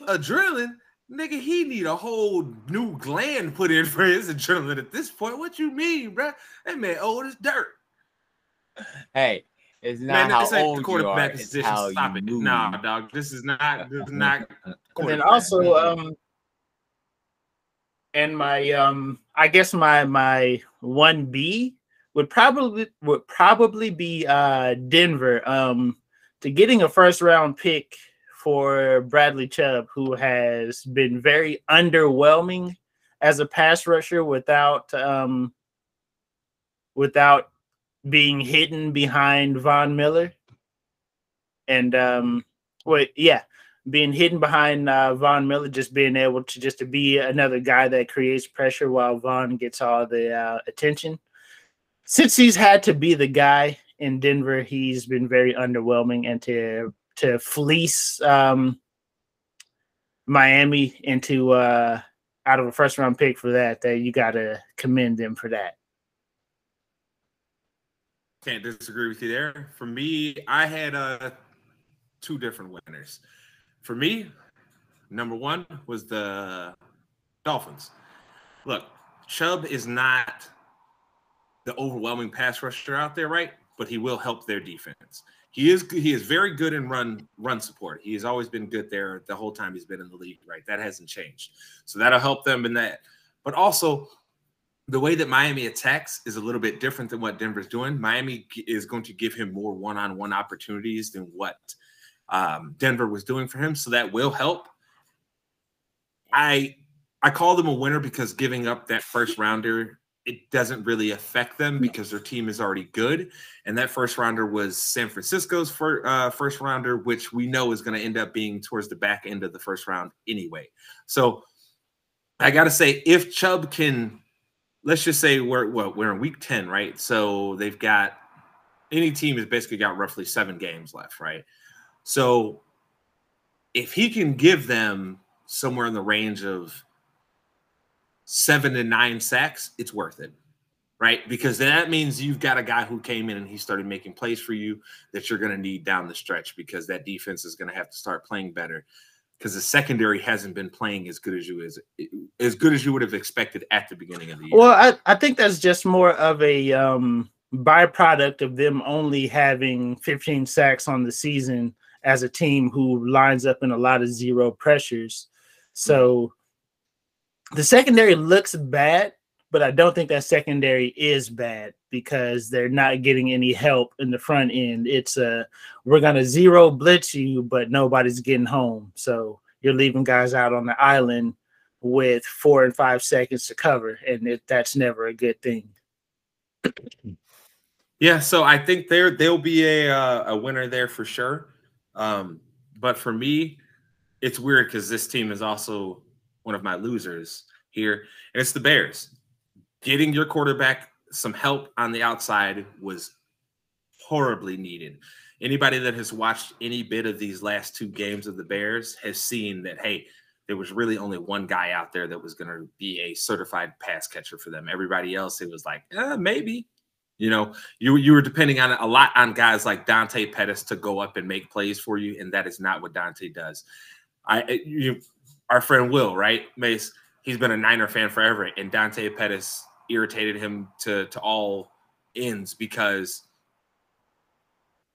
Adrenaline, nigga, he need a whole new gland put in for his adrenaline at this point. What you mean, bro? That man old as dirt. Hey, it's not man, how this old you are. It's how Stop it. Move. Nah, dog. This is not. This is not. [LAUGHS] and also, um, and my um I guess my my one B would probably would probably be uh Denver um to getting a first round pick for Bradley Chubb who has been very underwhelming as a pass rusher without um without being hidden behind Von Miller and um wait yeah being hidden behind uh, Von Miller, just being able to just to be another guy that creates pressure while Von gets all the uh, attention. Since he's had to be the guy in Denver, he's been very underwhelming, and to to fleece um, Miami into uh, out of a first round pick for that, that you got to commend them for that. Can't disagree with you there. For me, I had uh, two different winners. For me, number one was the Dolphins. Look, Chubb is not the overwhelming pass rusher out there, right? But he will help their defense. He is he is very good in run run support. He has always been good there the whole time he's been in the league, right? That hasn't changed. So that'll help them in that. But also the way that Miami attacks is a little bit different than what Denver's doing. Miami is going to give him more one-on-one opportunities than what um, Denver was doing for him. So that will help. I I call them a winner because giving up that first rounder it doesn't really affect them because their team is already good. And that first rounder was San Francisco's uh, first rounder, which we know is going to end up being towards the back end of the first round anyway. So I got to say, if Chubb can, let's just say we're what we're in week ten, right? So they've got any team has basically got roughly seven games left, right? So if he can give them somewhere in the range of seven to nine sacks, it's worth it. Right. Because that means you've got a guy who came in and he started making plays for you that you're going to need down the stretch because that defense is going to have to start playing better because the secondary hasn't been playing as good as you as as good as you would have expected at the beginning of the year. Well, I, I think that's just more of a um byproduct of them only having 15 sacks on the season as a team who lines up in a lot of zero pressures. So the secondary looks bad, but I don't think that secondary is bad because they're not getting any help in the front end. It's a we're gonna zero blitz you, but nobody's getting home. So you're leaving guys out on the island with four and five seconds to cover, and it, that's never a good thing. Yeah, so I think there there'll be a uh, a winner there for sure. Um, but for me, it's weird because this team is also one of my losers here, and it's the Bears. Getting your quarterback some help on the outside was horribly needed. Anybody that has watched any bit of these last two games of the Bears has seen that, hey, there was really only one guy out there that was going to be a certified pass catcher for them. Everybody else, it was like, eh, maybe. You know, you you were depending on a lot on guys like Dante Pettis to go up and make plays for you, and that is not what Dante does. I you, our friend Will, right, Mace, he's been a Niner fan forever, and Dante Pettis irritated him to to all ends because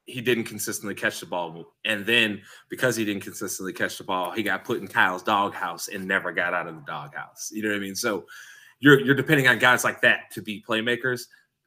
he didn't consistently catch the ball. And then because he didn't consistently catch the ball, he got put in Kyle's doghouse and never got out of the doghouse. You know what I mean? So you're you're depending on guys like that to be playmakers.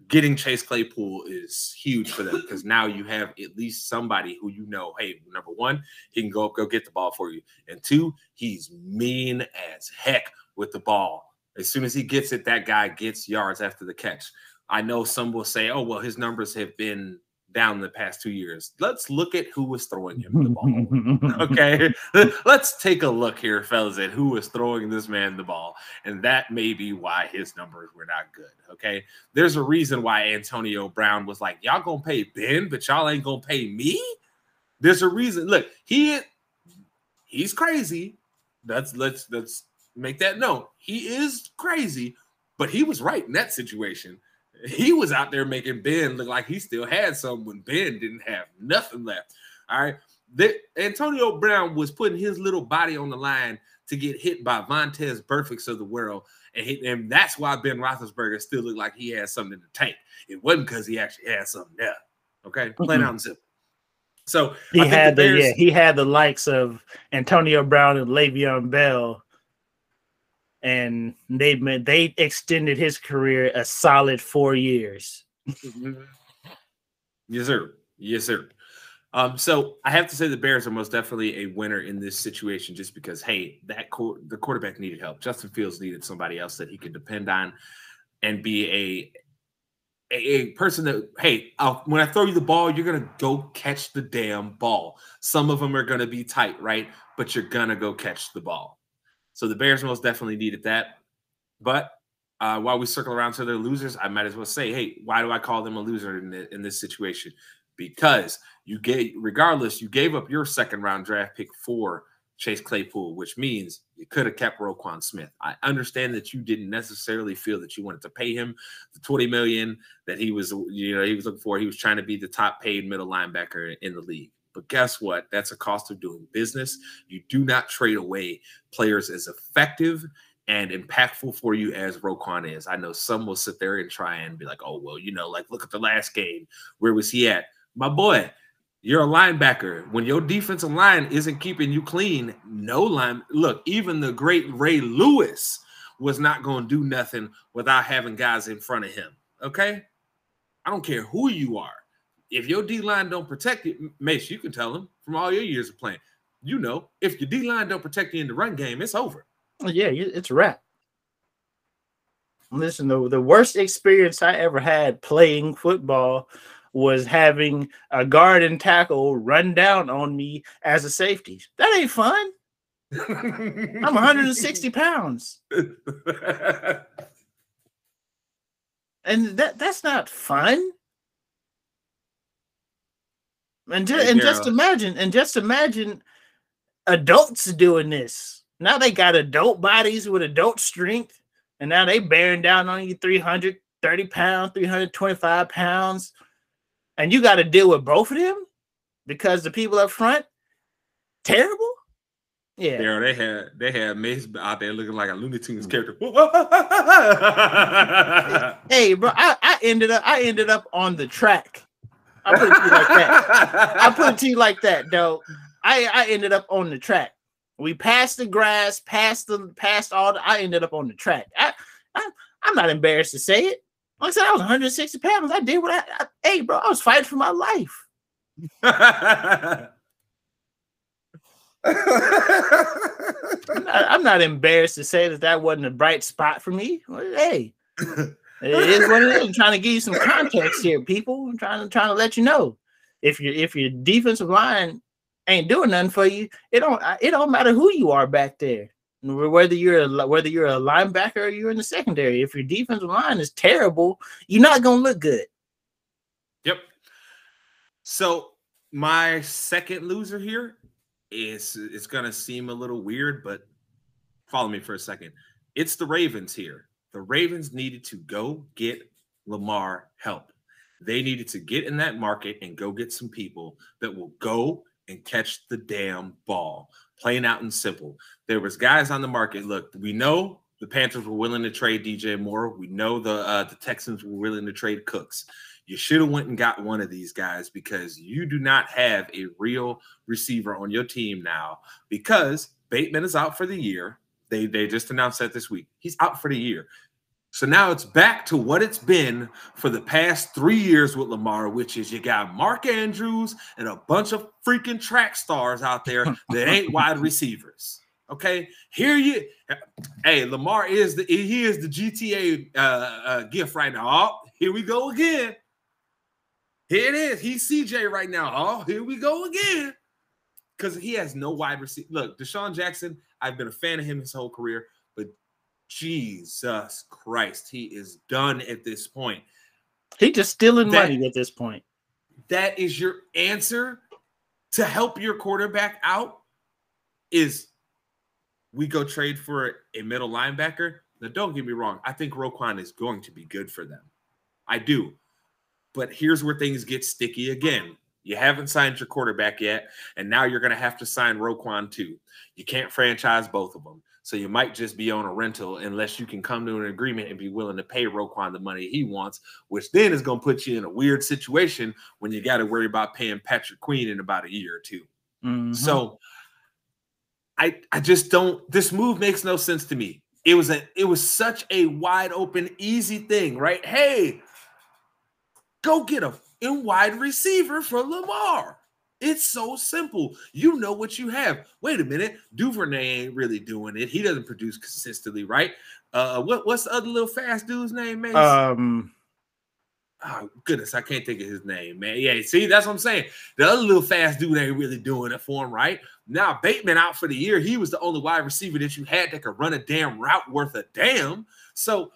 Getting Chase Claypool is huge for them because now you have at least somebody who you know, hey, number one, he can go up, go get the ball for you. And two, he's mean as heck with the ball. As soon as he gets it, that guy gets yards after the catch. I know some will say, oh, well, his numbers have been down the past two years. Let's look at who was throwing him the ball. [LAUGHS] okay. [LAUGHS] Let's take a look here, fellas, at who was throwing this man the ball. And that may be why his numbers were not good. Okay. There's a reason why Antonio Brown was like, y'all gonna pay Ben, but y'all ain't gonna pay me. There's a reason. Look, he he's crazy. That's let's let's make that known. He is crazy, but he was right in that situation he was out there making Ben look like he still had some when Ben didn't have nothing left. All right. The, Antonio Brown was putting his little body on the line to get hit by Vontaze Burficts of the world. And, he, and that's why Ben Roethlisberger still looked like he had something in the tank. It wasn't because he actually had something there. Okay. Plain out and simple. So he had the, the yeah, he had the likes of Antonio Brown and Le'Veon Bell and they they extended his career a solid four years. [LAUGHS] yes, sir. Yes, sir. Um, so I have to say the Bears are most definitely a winner in this situation, just because hey, that the quarterback needed help. Justin Fields needed somebody else that he could depend on and be a a, a person that hey, I'll, when I throw you the ball, you're gonna go catch the damn ball. Some of them are gonna be tight, right? But you're gonna go catch the ball. So the Bears most definitely needed that. But uh, while we circle around to their losers, I might as well say, hey, why do I call them a loser in, the, in this situation? Because you gave, regardless, you gave up your second round draft pick for Chase Claypool, which means you could have kept Roquan Smith. I understand that you didn't necessarily feel that you wanted to pay him the 20 million that he was, you know, he was looking for. He was trying to be the top paid middle linebacker in the league. But guess what? That's a cost of doing business. You do not trade away players as effective and impactful for you as Roquan is. I know some will sit there and try and be like, oh, well, you know, like look at the last game. Where was he at? My boy, you're a linebacker. When your defensive line isn't keeping you clean, no line. Look, even the great Ray Lewis was not going to do nothing without having guys in front of him. Okay. I don't care who you are if your D line don't protect you, Mace, you can tell them from all your years of playing. You know, if your D line don't protect you in the run game, it's over. Yeah, it's a wrap. Listen, the, the worst experience I ever had playing football was having a guard and tackle run down on me as a safety. That ain't fun. I'm 160 pounds. [LAUGHS] and that that's not fun. And just, and just imagine, and just imagine adults doing this. Now they got adult bodies with adult strength, and now they bearing down on you 330 pounds, 325 pounds, and you got to deal with both of them because the people up front terrible. Yeah, yeah, they had they had Mace out there looking like a Looney Tunes mm. character. [LAUGHS] hey, bro, I, I ended up I ended up on the track I put it to you like that. [LAUGHS] I put it to you like that, though. I I ended up on the track. We passed the grass, passed the past all. The, I ended up on the track. I, I I'm not embarrassed to say it. Like I said, I was 160 pounds. I did what I, I hey, bro. I was fighting for my life. [LAUGHS] I'm, not, I'm not embarrassed to say that that wasn't a bright spot for me. Hey, [LAUGHS] it is what it is. I'm trying to give you some context here, people. I'm trying to trying to let you know if your if your defensive line ain't doing nothing for you, it don't it don't matter who you are back there. Whether you're a, whether you're a linebacker or you're in the secondary, if your defensive line is terrible, you're not gonna look good. Yep. So my second loser here is it's gonna seem a little weird, but follow me for a second. It's the Ravens here. The Ravens needed to go get Lamar help. They needed to get in that market and go get some people that will go and catch the damn ball. Plain out and simple. There was guys on the market. Look, we know the Panthers were willing to trade DJ Moore. We know the uh, the Texans were willing to trade Cooks. You should have went and got one of these guys because you do not have a real receiver on your team now because Bateman is out for the year. They they just announced that this week. He's out for the year. So now it's back to what it's been for the past three years with Lamar, which is you got Mark Andrews and a bunch of freaking track stars out there that ain't [LAUGHS] wide receivers. Okay, here you, hey, Lamar is the he is the GTA uh, uh, gift right now. Oh, here we go again. Here it is. He's CJ right now. Oh, here we go again. Because he has no wide receiver. Look, DeSean Jackson, I've been a fan of him his whole career, but Jesus Christ, he is done at this point. He just stealing that, money at this point. That is your answer to help your quarterback out is we go trade for a middle linebacker. Now, don't get me wrong. I think Roquan is going to be good for them. I do. But here's where things get sticky again. You haven't signed your quarterback yet, and now you're going to have to sign Roquan too. You can't franchise both of them. So you might just be on a rental unless you can come to an agreement and be willing to pay Roquan the money he wants, which then is going to put you in a weird situation when you got to worry about paying Patrick Queen in about a year or 2 mm-hmm. So I I just don't this move makes no sense to me. It was a it was such a wide open easy thing, right? Hey, go get a in wide receiver for Lamar. It's so simple. You know what you have. Wait a minute. Duvernay ain't really doing it. He doesn't produce consistently, right? Uh what, what's the other little fast dude's name, man? Um Oh goodness, I can't think of his name, man. Yeah, see, that's what I'm saying. The other little fast dude ain't really doing it for him, right? Now Bateman out for the year. He was the only wide receiver that you had that could run a damn route worth a damn. So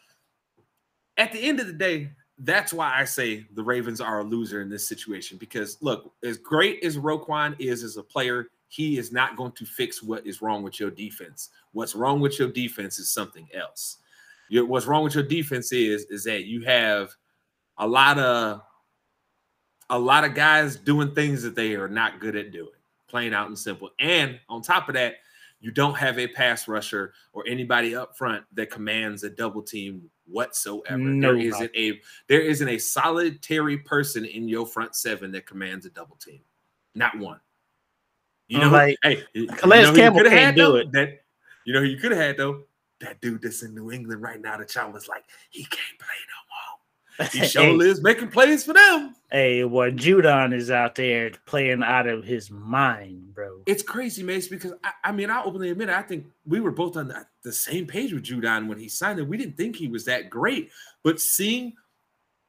at the end of the day, that's why I say the Ravens are a loser in this situation because look, as great as Roquan is as a player, he is not going to fix what is wrong with your defense. What's wrong with your defense is something else. Your, what's wrong with your defense is is that you have a lot of a lot of guys doing things that they are not good at doing, plain out and simple. And on top of that, you don't have a pass rusher or anybody up front that commands a double team whatsoever. No, there isn't a there isn't a solitary person in your front seven that commands a double team. Not one. You know, like hey, Calais you know Campbell can't do though? it. That you know who you could have had though? That dude that's in New England right now that y'all was like, he can't play no he [LAUGHS] sure hey, is making plays for them. Hey, what Judon is out there playing out of his mind, bro. It's crazy, Mace, because I, I mean, I openly admit, I think we were both on the, the same page with Judon when he signed it. We didn't think he was that great, but seeing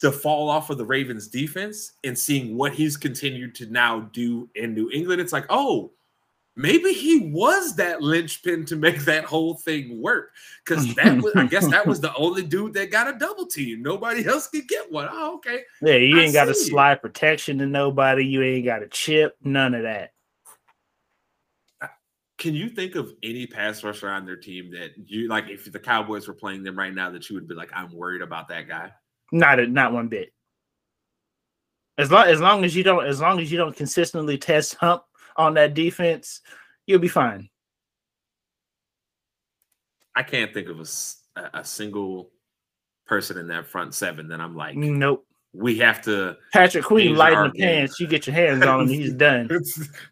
the fall off of the Ravens defense and seeing what he's continued to now do in New England, it's like, oh, maybe he was that linchpin to make [LAUGHS] that whole thing work. Because that was, I guess, that was the [LAUGHS] only dude that got a double team. Nobody [LAUGHS] else could get one. Oh, okay. Yeah, you ain't got a slide protection to nobody. You ain't got a chip. None of that. Can you think of any pass rusher on their team that you like? If the Cowboys were playing them right now, that you would be like, "I'm worried about that guy." Not a, not one bit. As long as long as you don't as long as you don't consistently test hump on that defense, you'll be fine. I can't think of a, a single person in that front seven that I'm like, nope. We have to. Patrick Queen lighting the pants. You get your hands on him, he's [LAUGHS] done.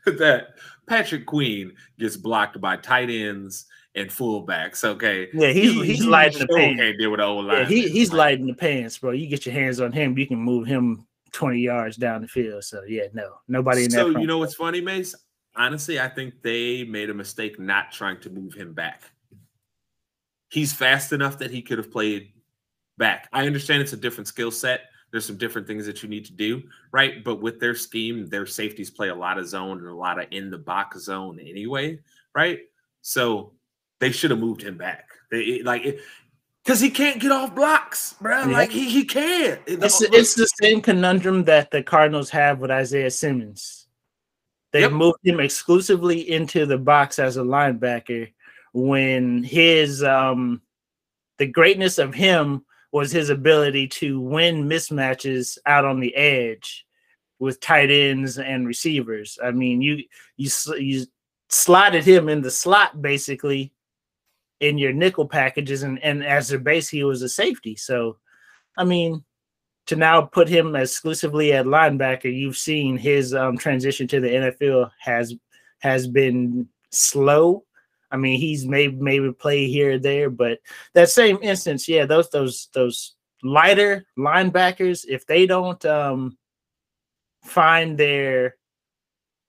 that Patrick Queen gets blocked by tight ends and fullbacks. Okay. Yeah, he's he, he's lighting the pants. Can't deal with the old line. Yeah, he, he's lighting the pants, bro. You get your hands on him, you can move him 20 yards down the field. So yeah, no, nobody in there. so, you know what's funny, Mace? Honestly, I think they made a mistake not trying to move him back. He's fast enough that he could have played back. I understand it's a different skill set. There's some different things that you need to do, right? But with their scheme, their safeties play a lot of zone and a lot of in the box zone anyway, right? So they should have moved him back. They like it, Because he can't get off blocks, bro. Yeah. Like he he can't. It's it's the same conundrum that the Cardinals have with Isaiah Simmons. They Yep. moved him exclusively into the box as a linebacker when his um the greatness of him was his ability to win mismatches out on the edge with tight ends and receivers. I mean, you you you slotted him in the slot basically in your nickel packages and and as their base he was a safety. So I mean, to now put him exclusively at linebacker, you've seen his um, transition to the NFL has has been slow. I mean, he's maybe maybe play here or there, but that same instance, yeah, those those those lighter linebackers, if they don't um, find their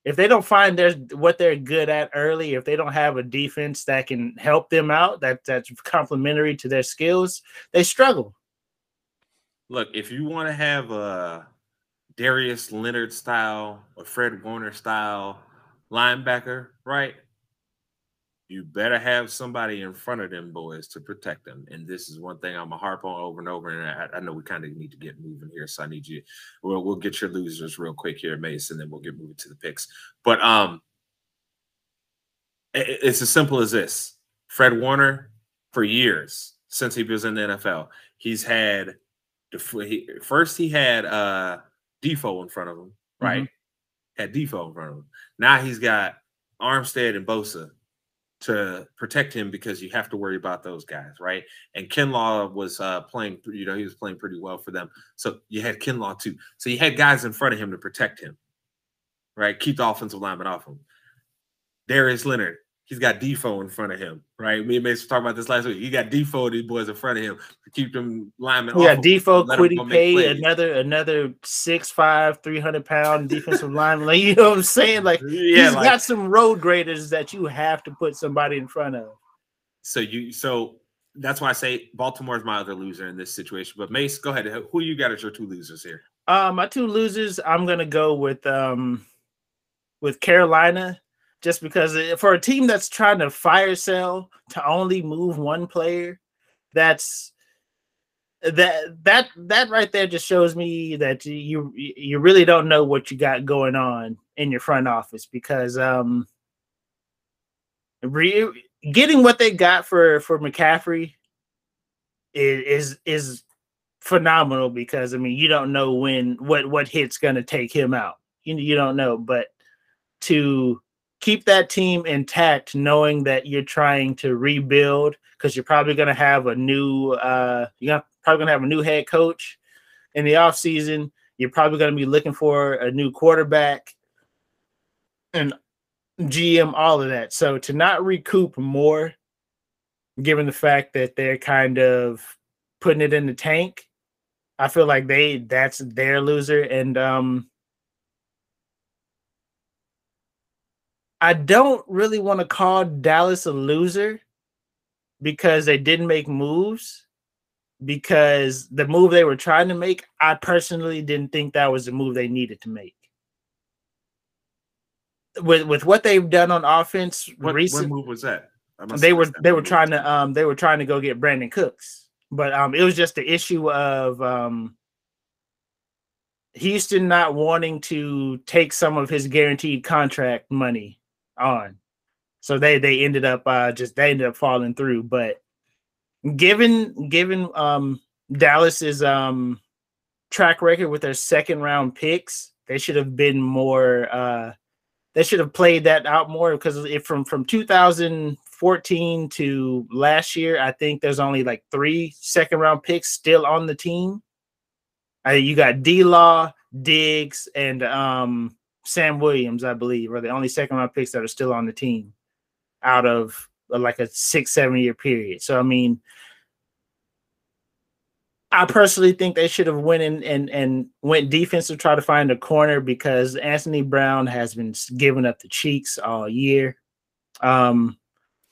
if they don't find their what they're good at early, if they don't have a defense that can help them out, that that's complementary to their skills, they struggle. look, if you want to have a Darius Leonard style or Fred Warner style linebacker, right? You better have somebody in front of them boys to protect them. And this is one thing I'm gonna harp on over and over. And I, I know we kind of need to get moving here, so I need you. We'll we'll get your losers real quick here, Mason, and then we'll get moving to the picks. But um, i- i- it's as simple as this: Fred Warner, for years since he was in the NFL, he's had first he had uh Defoe in front of him, right? Had Defoe in front of him. Now he's got Armstead and Bosa to protect him because you have to worry about those guys, right? And Kinlaw was uh playing, you know, he was playing pretty well for them. So you had Kinlaw too. So you had guys in front of him to protect him, right? Keep the offensive lineman off him. Darius Leonard, he's got Defoe in front of him, right? Me and Mason talked about this last week. He got Defoe these boys in front of him to keep them linemen Yeah, Defoe, Quiddy Pay, another another six five, three hundred pound defensive lineman. Like, you know what I'm saying? Like yeah, he's like, got some road graders that you have to put somebody in front of. so you so that's why I say Baltimore's my other loser in this situation. But Mace, go ahead. Who you got as your two losers here? Uh, my two losers, I'm gonna go with um with Carolina, just because it- for a team that's trying to fire sell to only move one player, that's that that that right there just shows me that you you really don't know what you got going on in your front office because um re, getting what they got for for McCaffrey is is is phenomenal because I mean you don't know when what what hit's going to take him out. You you don't know, but to keep that team intact, knowing that you're trying to rebuild because you're probably going to have a new uh you're probably going to have a new head coach in the offseason. You're probably going to be looking for a new quarterback and GM, all of that. So to not recoup more, given the fact that they're kind of putting it in the tank, I feel like they that's their loser. And um I don't really want to call Dallas a loser because they didn't make moves. Because the move they were trying to make, I personally didn't think that was the move they needed to make. With with what they've done on offense What, recent, what move was that? They were they were trying to um they were trying to go get Brandin Cooks, but um it was just the issue of um Houston not wanting to take some of his guaranteed contract money on. So they they ended up uh just they ended up falling through. But given given um Dallas's um track record with their second round picks, they should have been more uh they should have played that out more because if from from 2014 to last year, I think there's only like three second round picks still on the team. Uh, you got D Law, Diggs, and um, Sam Williams, I believe, are the only second round picks that are still on the team out of uh, like a six, seven year period. So I mean, I personally think they should have went in and and went defense to try to find a corner because Anthony Brown has been giving up the cheeks all year. Um,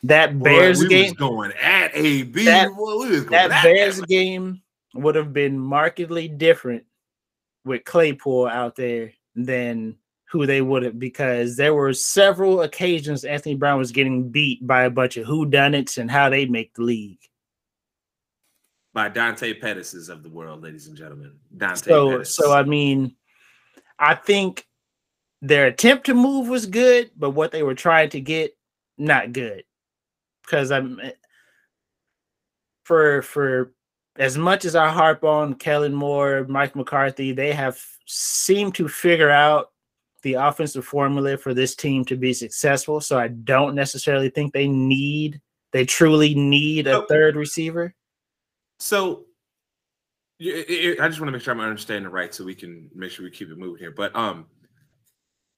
that Boy, Bears we game, going at AB. That- boy, we was going that at Bears that. game would have been markedly different with Claypool out there than who they would have because there were several occasions Anthony Brown was getting beat by a bunch of who done and how they make the league. by Dante Pettis of the world, ladies and gentlemen. Dante So Pettis. so I mean, I think their attempt to move was good, but what they were trying to get not good. Because I'm eh, for for as much as I harp on Kellen Moore, Mike McCarthy, they have seemed to figure out the offensive formula for this team to be successful. So I don't necessarily think they need they truly need a third receiver. So I just want to make sure I'm understanding it right so we can make sure we keep it moving here. But um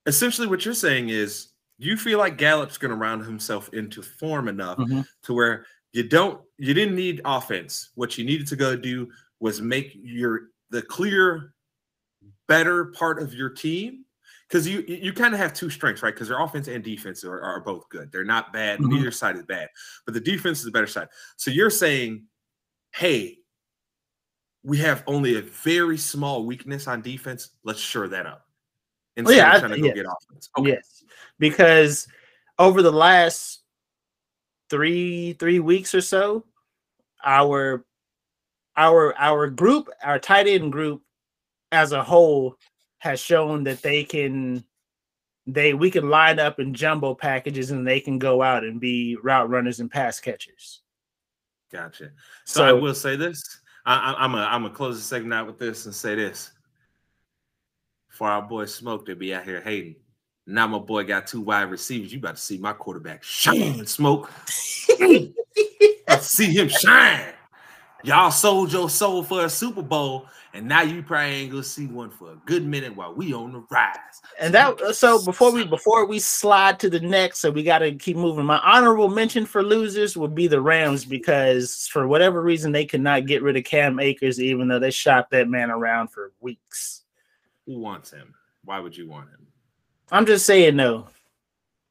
essentially what you're saying is you feel like Gallup's going to round himself into form enough Mhm. to where you don't you didn't need offense. What you needed to go do was make your the clear better part of your team because you you kind of have two strengths, right? Because their offense and defense are, are both good. They're not bad. Mhm. Neither side is bad, but the defense is the better side. So you're saying, hey, we have only a very small weakness on defense. Let's shore that up. Instead yeah, of trying to th- go yes. get offense. Okay. Yes, because over the last three three weeks or so, our our our group, our tight end group, as a whole, has shown that they can they we can line up in jumbo packages and they can go out and be route runners and pass catchers. Gotcha. So, I will say this. I, I, I'm a I'm gonna close the segment out with this and say this. For our boy Smoke to be out here hating. Now my boy got two wide receivers. You about to see my quarterback shine, Smoke. [LAUGHS] See him shine. Y'all sold your soul for a Super Bowl, and now you probably ain't gonna see one for a good minute while we on the rise. and that so before we before we slide to the next so we got to keep moving my honorable mention for losers would be the rams because for whatever reason they could not get rid of cam akers even though they shopped that man around for weeks Who wants him? Why would you want him? i'm just saying no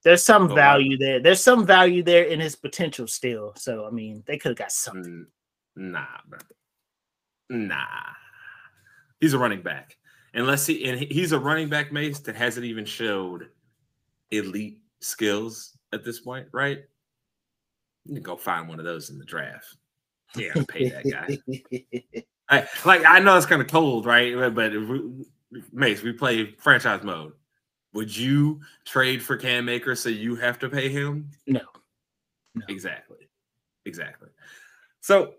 there's some value there there's some value there in his potential still so i mean they could have got something Mm, Nah, brother. Nah. He's a running back. Unless he and he's a running back mace that hasn't even showed elite skills at this point, right? You can go find one of those in the draft. Yeah, pay that guy. [LAUGHS] I, like I know it's kind of cold, right? But- But if we, Mace, we play franchise mode. Would you trade for Cam Akers so you have to pay him? no No. Exactly. Exactly. So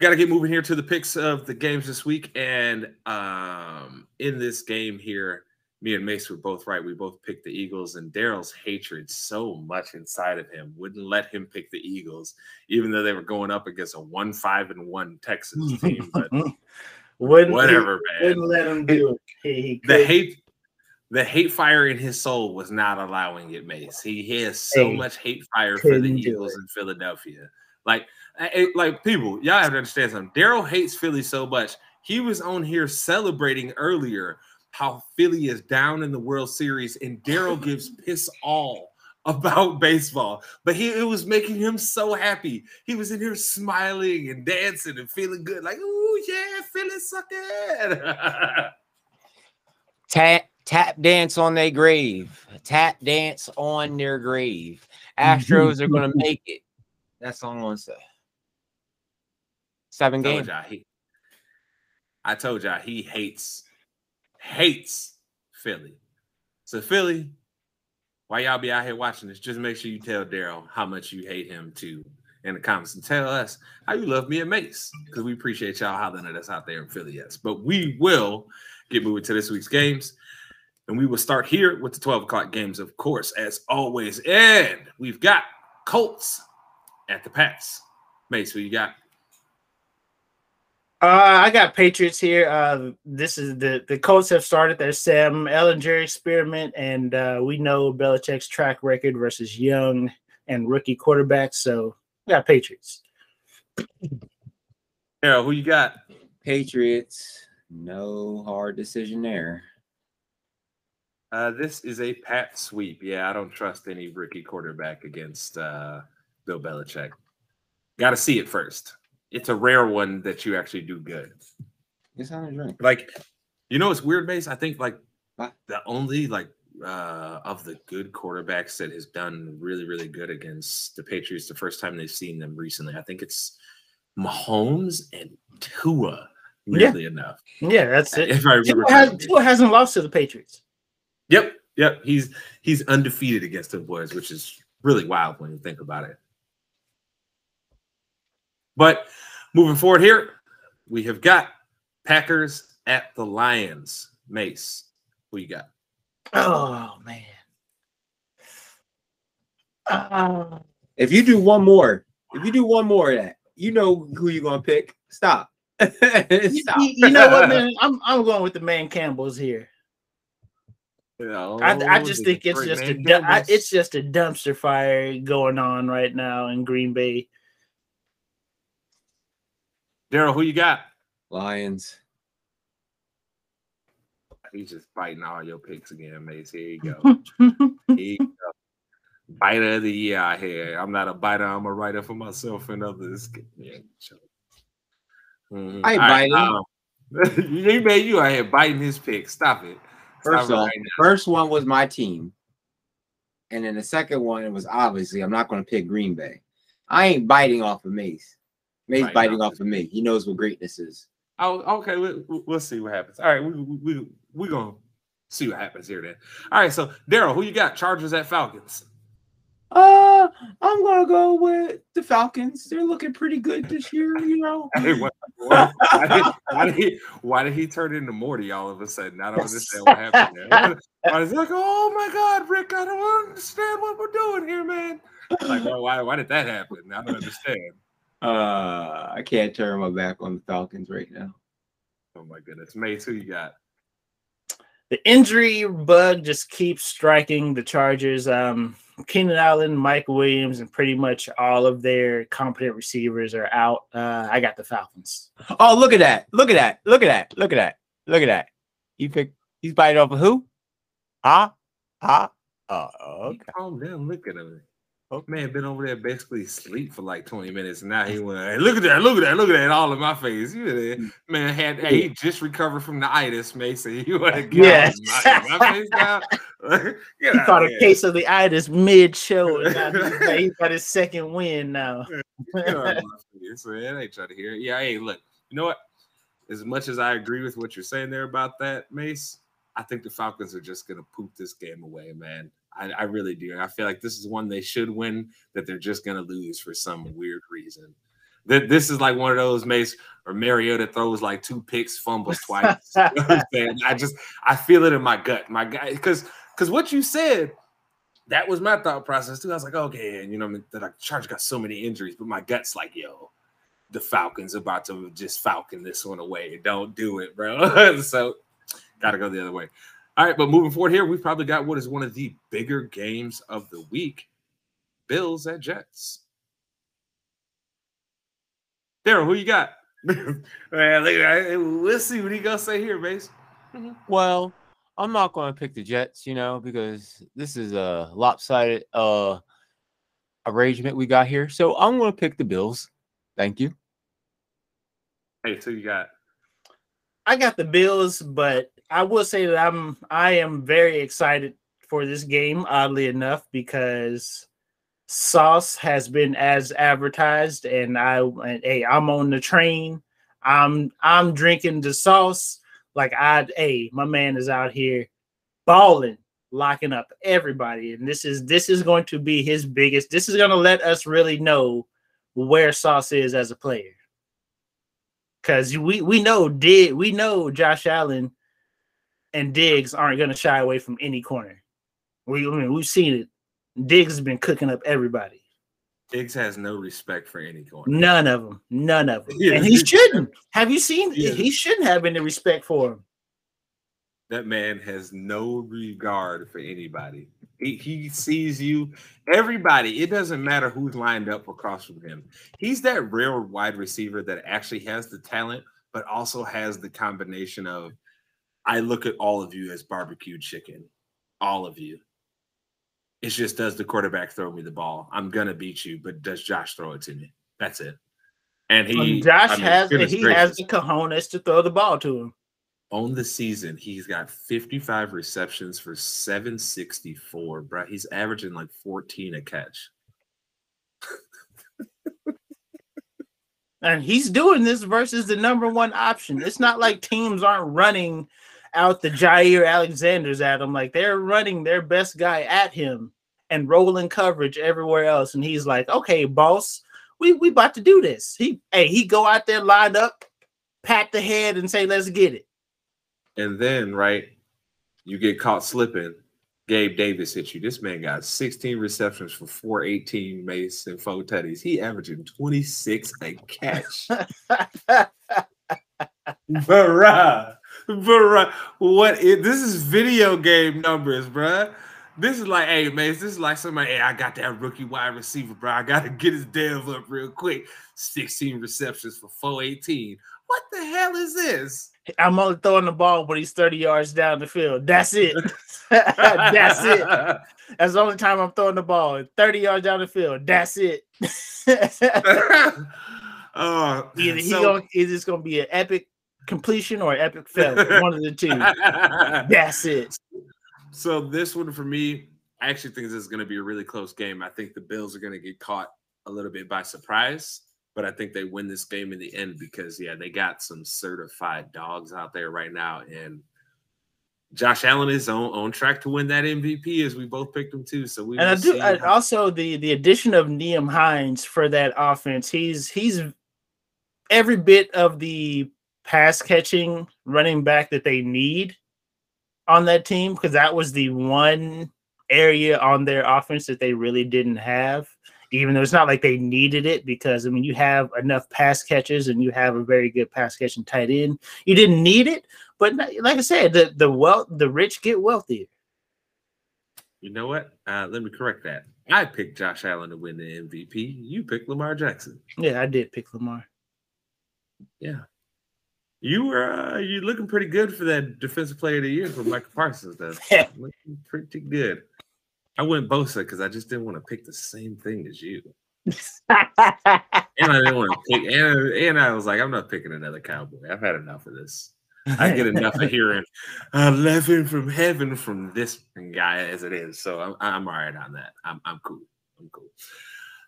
got to get moving here to the picks of the games this week. And um in this game here, me and Mace were both right. We both picked the Eagles, and Daryl's hatred so much inside of him wouldn't let him pick the Eagles, even though they were going up against a one five and one Texans [LAUGHS] team. But wouldn't, whatever, man. wouldn't let him do it he, he The hate the hate fire in his soul was not allowing it, Mace. He, he has so Hey, much hate fire for the Eagles in Philadelphia. Like, I- I- like people, y'all have to understand something. Daryl hates Philly so much. He was on here celebrating earlier how Philly is down in the World Series, and Daryl [LAUGHS] gives piss all about baseball. But he it was making him so happy. He was in here smiling and dancing and feeling good, like, oh yeah, Philly sucking. [LAUGHS] Tap tap dance on their grave. Tap dance on their grave. Astros are gonna [LAUGHS] make it. That's all I'm gonna say. Seven games. he, I told y'all he hates hates Philly. So Philly, while y'all be out here watching this, just make sure you tell Daryl how much you hate him too in the comments and tell us how you love me and Mace because we appreciate y'all hollering at us out there in Philly. Yes, but we will get moving to this week's games. And we will start here with the 12 o'clock games, of course, as always. And we've got Colts at the Pats. Mace, who you got? Uh, I got Patriots here. Uh, this is the the Colts have started their Sam Ehlinger experiment, and uh, we know Belichick's track record versus young and rookie quarterbacks. So we got Patriots. Harold, who you got? Patriots. No hard decision there. Uh, this is a pat sweep. Yeah, I don't trust any rookie quarterback against uh, Bill Belichick. Got to see it first. It's a rare one that you actually do good. It's on a drink. Like, you know, it's weird, Mace. I think like What? the only like uh, of the good quarterbacks that has done really, really good against the Patriots the first time they've seen them recently. I think it's Mahomes and Tua. Weirdly enough, Yeah, that's it. if I remember. Tua, has. Tua hasn't lost to the Patriots. Yep, yep. He's he's undefeated against the boys, which is really wild when you think about it. But moving forward here, we have got Packers at the Lions. Mace, who you got? Oh man. Uh, If you do one more, if you do one more of that, you know who you're gonna pick. Stop. [LAUGHS] you, Stop. you- you know what, man? I'm I'm going with the man Campbell's here. I, I just think it's just a du- I, it's just a dumpster fire going on right now in Green Bay. Daryl. Who you got? Lions. He's just fighting all your picks again, Mace. Here you go. [LAUGHS] Here you go. Biter of the year out here. I'm not a biter. I'm a writer for myself and others. Yeah, sure. Mhm. I ain't All right, biting. um, [LAUGHS] you made you out here biting his pick. Stop it. Stop First it off, right now. first one was my team, and then the second one it was obviously I'm not going to pick Green Bay. I ain't biting off of Mace. Mace Right, biting no. off of me. He knows what greatness is. Oh, okay. We, we- we'll see what happens. All right, we we we we gonna see what happens here then. All right, so Daryl, who you got? Chargers at Falcons. Uh, I'm gonna go with the Falcons. They're looking pretty good this year, you know. [LAUGHS] Hey, what- what- why, did, why, did he, why did he turn into Morty all of a sudden? I don't understand what happened there. I was like, oh my God, Rick, I don't understand what we're doing here, man. Like, well, why, why did that happen? I don't understand. Uh, I can't turn my back on the Falcons right now. Oh my goodness. Mace, who you got? The injury bug just keeps striking the Chargers. Um, Keenan Allen, Mike Williams, and pretty much all of their competent receivers are out. Uh, I got the Falcons. Oh, look at that! Look at that! Look at that! Look at that! Look at that! You pick. He's biting off of who? Huh? Huh? Oh, okay. Calm down. Look at him. Okay. Man, been over there basically sleep for like 20 minutes. And now he went, hey, look at that, look at that, look at that, all in my face. You know, mm. man had hey, he just recovered from the itis, Mason. [LAUGHS] You want to get Yes. my, my [LAUGHS] face now? [LAUGHS] He caught a case of the itis mid show. he's got- his second win now. Get out of my face, man. I ain't trying to hear it. Yeah, hey, look, you know what? As much as I agree with what you're saying there about that, Mace, I think the Falcons are just gonna poop this game away, man. I, I really do. I feel like this is one they should win, that they're just gonna lose for some weird reason. That this is like one of those Mace or Mariota throws like two picks, fumbles [LAUGHS] twice. You know? I just I feel it in my gut, my guy, because because what you said, that was my thought process too. I was like, okay, and you know, I mean, like, Chargers got so many injuries, but my gut's like, yo, the Falcons about to just falcon this one away. Don't do it, bro. [LAUGHS] so gotta go the other way. All right, but moving forward here, we've probably got what is one of the bigger games of the week. Bills at Jets. Daryl, who you got? [LAUGHS] Man, look at that. We'll see what he gonna say here, base. Well, I'm not going to pick the Jets, you know, because this is a lopsided uh arrangement we got here. So I'm going to pick the Bills. Thank you. Hey, so you got I got the Bills, but I will say that I'm I am very excited for this game, oddly enough, because Sauce has been as advertised, and I and hey, I'm on the train. I'm I'm drinking the sauce. Like I hey, my man is out here balling, locking up everybody. And this is this is going to be his biggest, this is gonna let us really know where Sauce is as a player. Cause we we know did we know Josh Allen and Diggs aren't gonna shy away from any corner. We I mean we've seen it. Diggs has been cooking up everybody. Diggs has no respect for any corner. None of them. None of them. Yeah, and he he- shouldn't. Have you seen? Yeah. He shouldn't have any respect for him. That man has no regard for anybody. He, he sees you, everybody. It doesn't matter who's lined up across from him. He's that rare wide receiver that actually has the talent, but also has the combination of I look at all of you as barbecue chicken, all of you. It's just does the quarterback throw me the ball? I'm gonna beat you, but does Josh throw it to me? That's it. And he, And Josh I mean, has he gracious has the cojones to throw the ball to him. on the season, he's got 55 receptions for 764, bro. He's averaging like 14 a catch. And he's doing this versus the number one option. It's not like teams aren't running out the Jaire Alexanders at him. Like they're running their best guy at him and rolling coverage everywhere else. And he's like, okay, boss, we we about to do this. He hey, he go out there, lined up, pat the head, and say, let's get it. And then, right, you get caught slipping. Gabe Davis hit you. This man got 16 receptions for 418 mace and four tutties. He averaging 26 a catch. [LAUGHS] bruh, [LAUGHS] bruh, what is this is video game numbers, bruh. This is like, hey, man, this is like somebody, hey, I got that rookie wide receiver, bro. I got to get his dev up real quick. 16 receptions for 418. What the hell is this? I'm only throwing the ball when he's 30 yards down the field. That's it. [LAUGHS] That's it. [LAUGHS] That's the only time I'm throwing the ball. 30 yards down the field. That's it. uh, either he so- gonna, either it's gonna be an epic completion or epic fail. One of the two. [LAUGHS] That's it. So this one for me, I actually think this is going to be a really close game. I think the Bills are going to get caught a little bit by surprise, but I think they win this game in the end because yeah, they got some certified dogs out there right now, and Josh Allen is on on track to win that MVP as we both picked him too. So we And I do I, also the the addition of Nyheim Hines for that offense. He's he's every bit of the pass catching running back that they need on that team because that was the one area on their offense that they really didn't have. Even though it's not like they needed it, because I mean, you have enough pass catches and you have a very good pass catching tight end. You didn't need it, but like I said, the the wealth, the rich get wealthier. You know what? Uh, let me correct that. I picked Josh Allen to win the MVP. You picked Lamar Jackson. Yeah, I did pick Lamar. Yeah. You were uh, you looking pretty good for that defensive player of the year for Michael Parsons, though. [LAUGHS] looking pretty good. I went Bosa because I just didn't want to pick the same thing as you. And I didn't want to pick and, and I was like, I'm not picking another cowboy. I've had enough of this. I get enough of hearing eleven from heaven from this guy as it is. So I'm I'm all right on that. I'm I'm cool. I'm cool.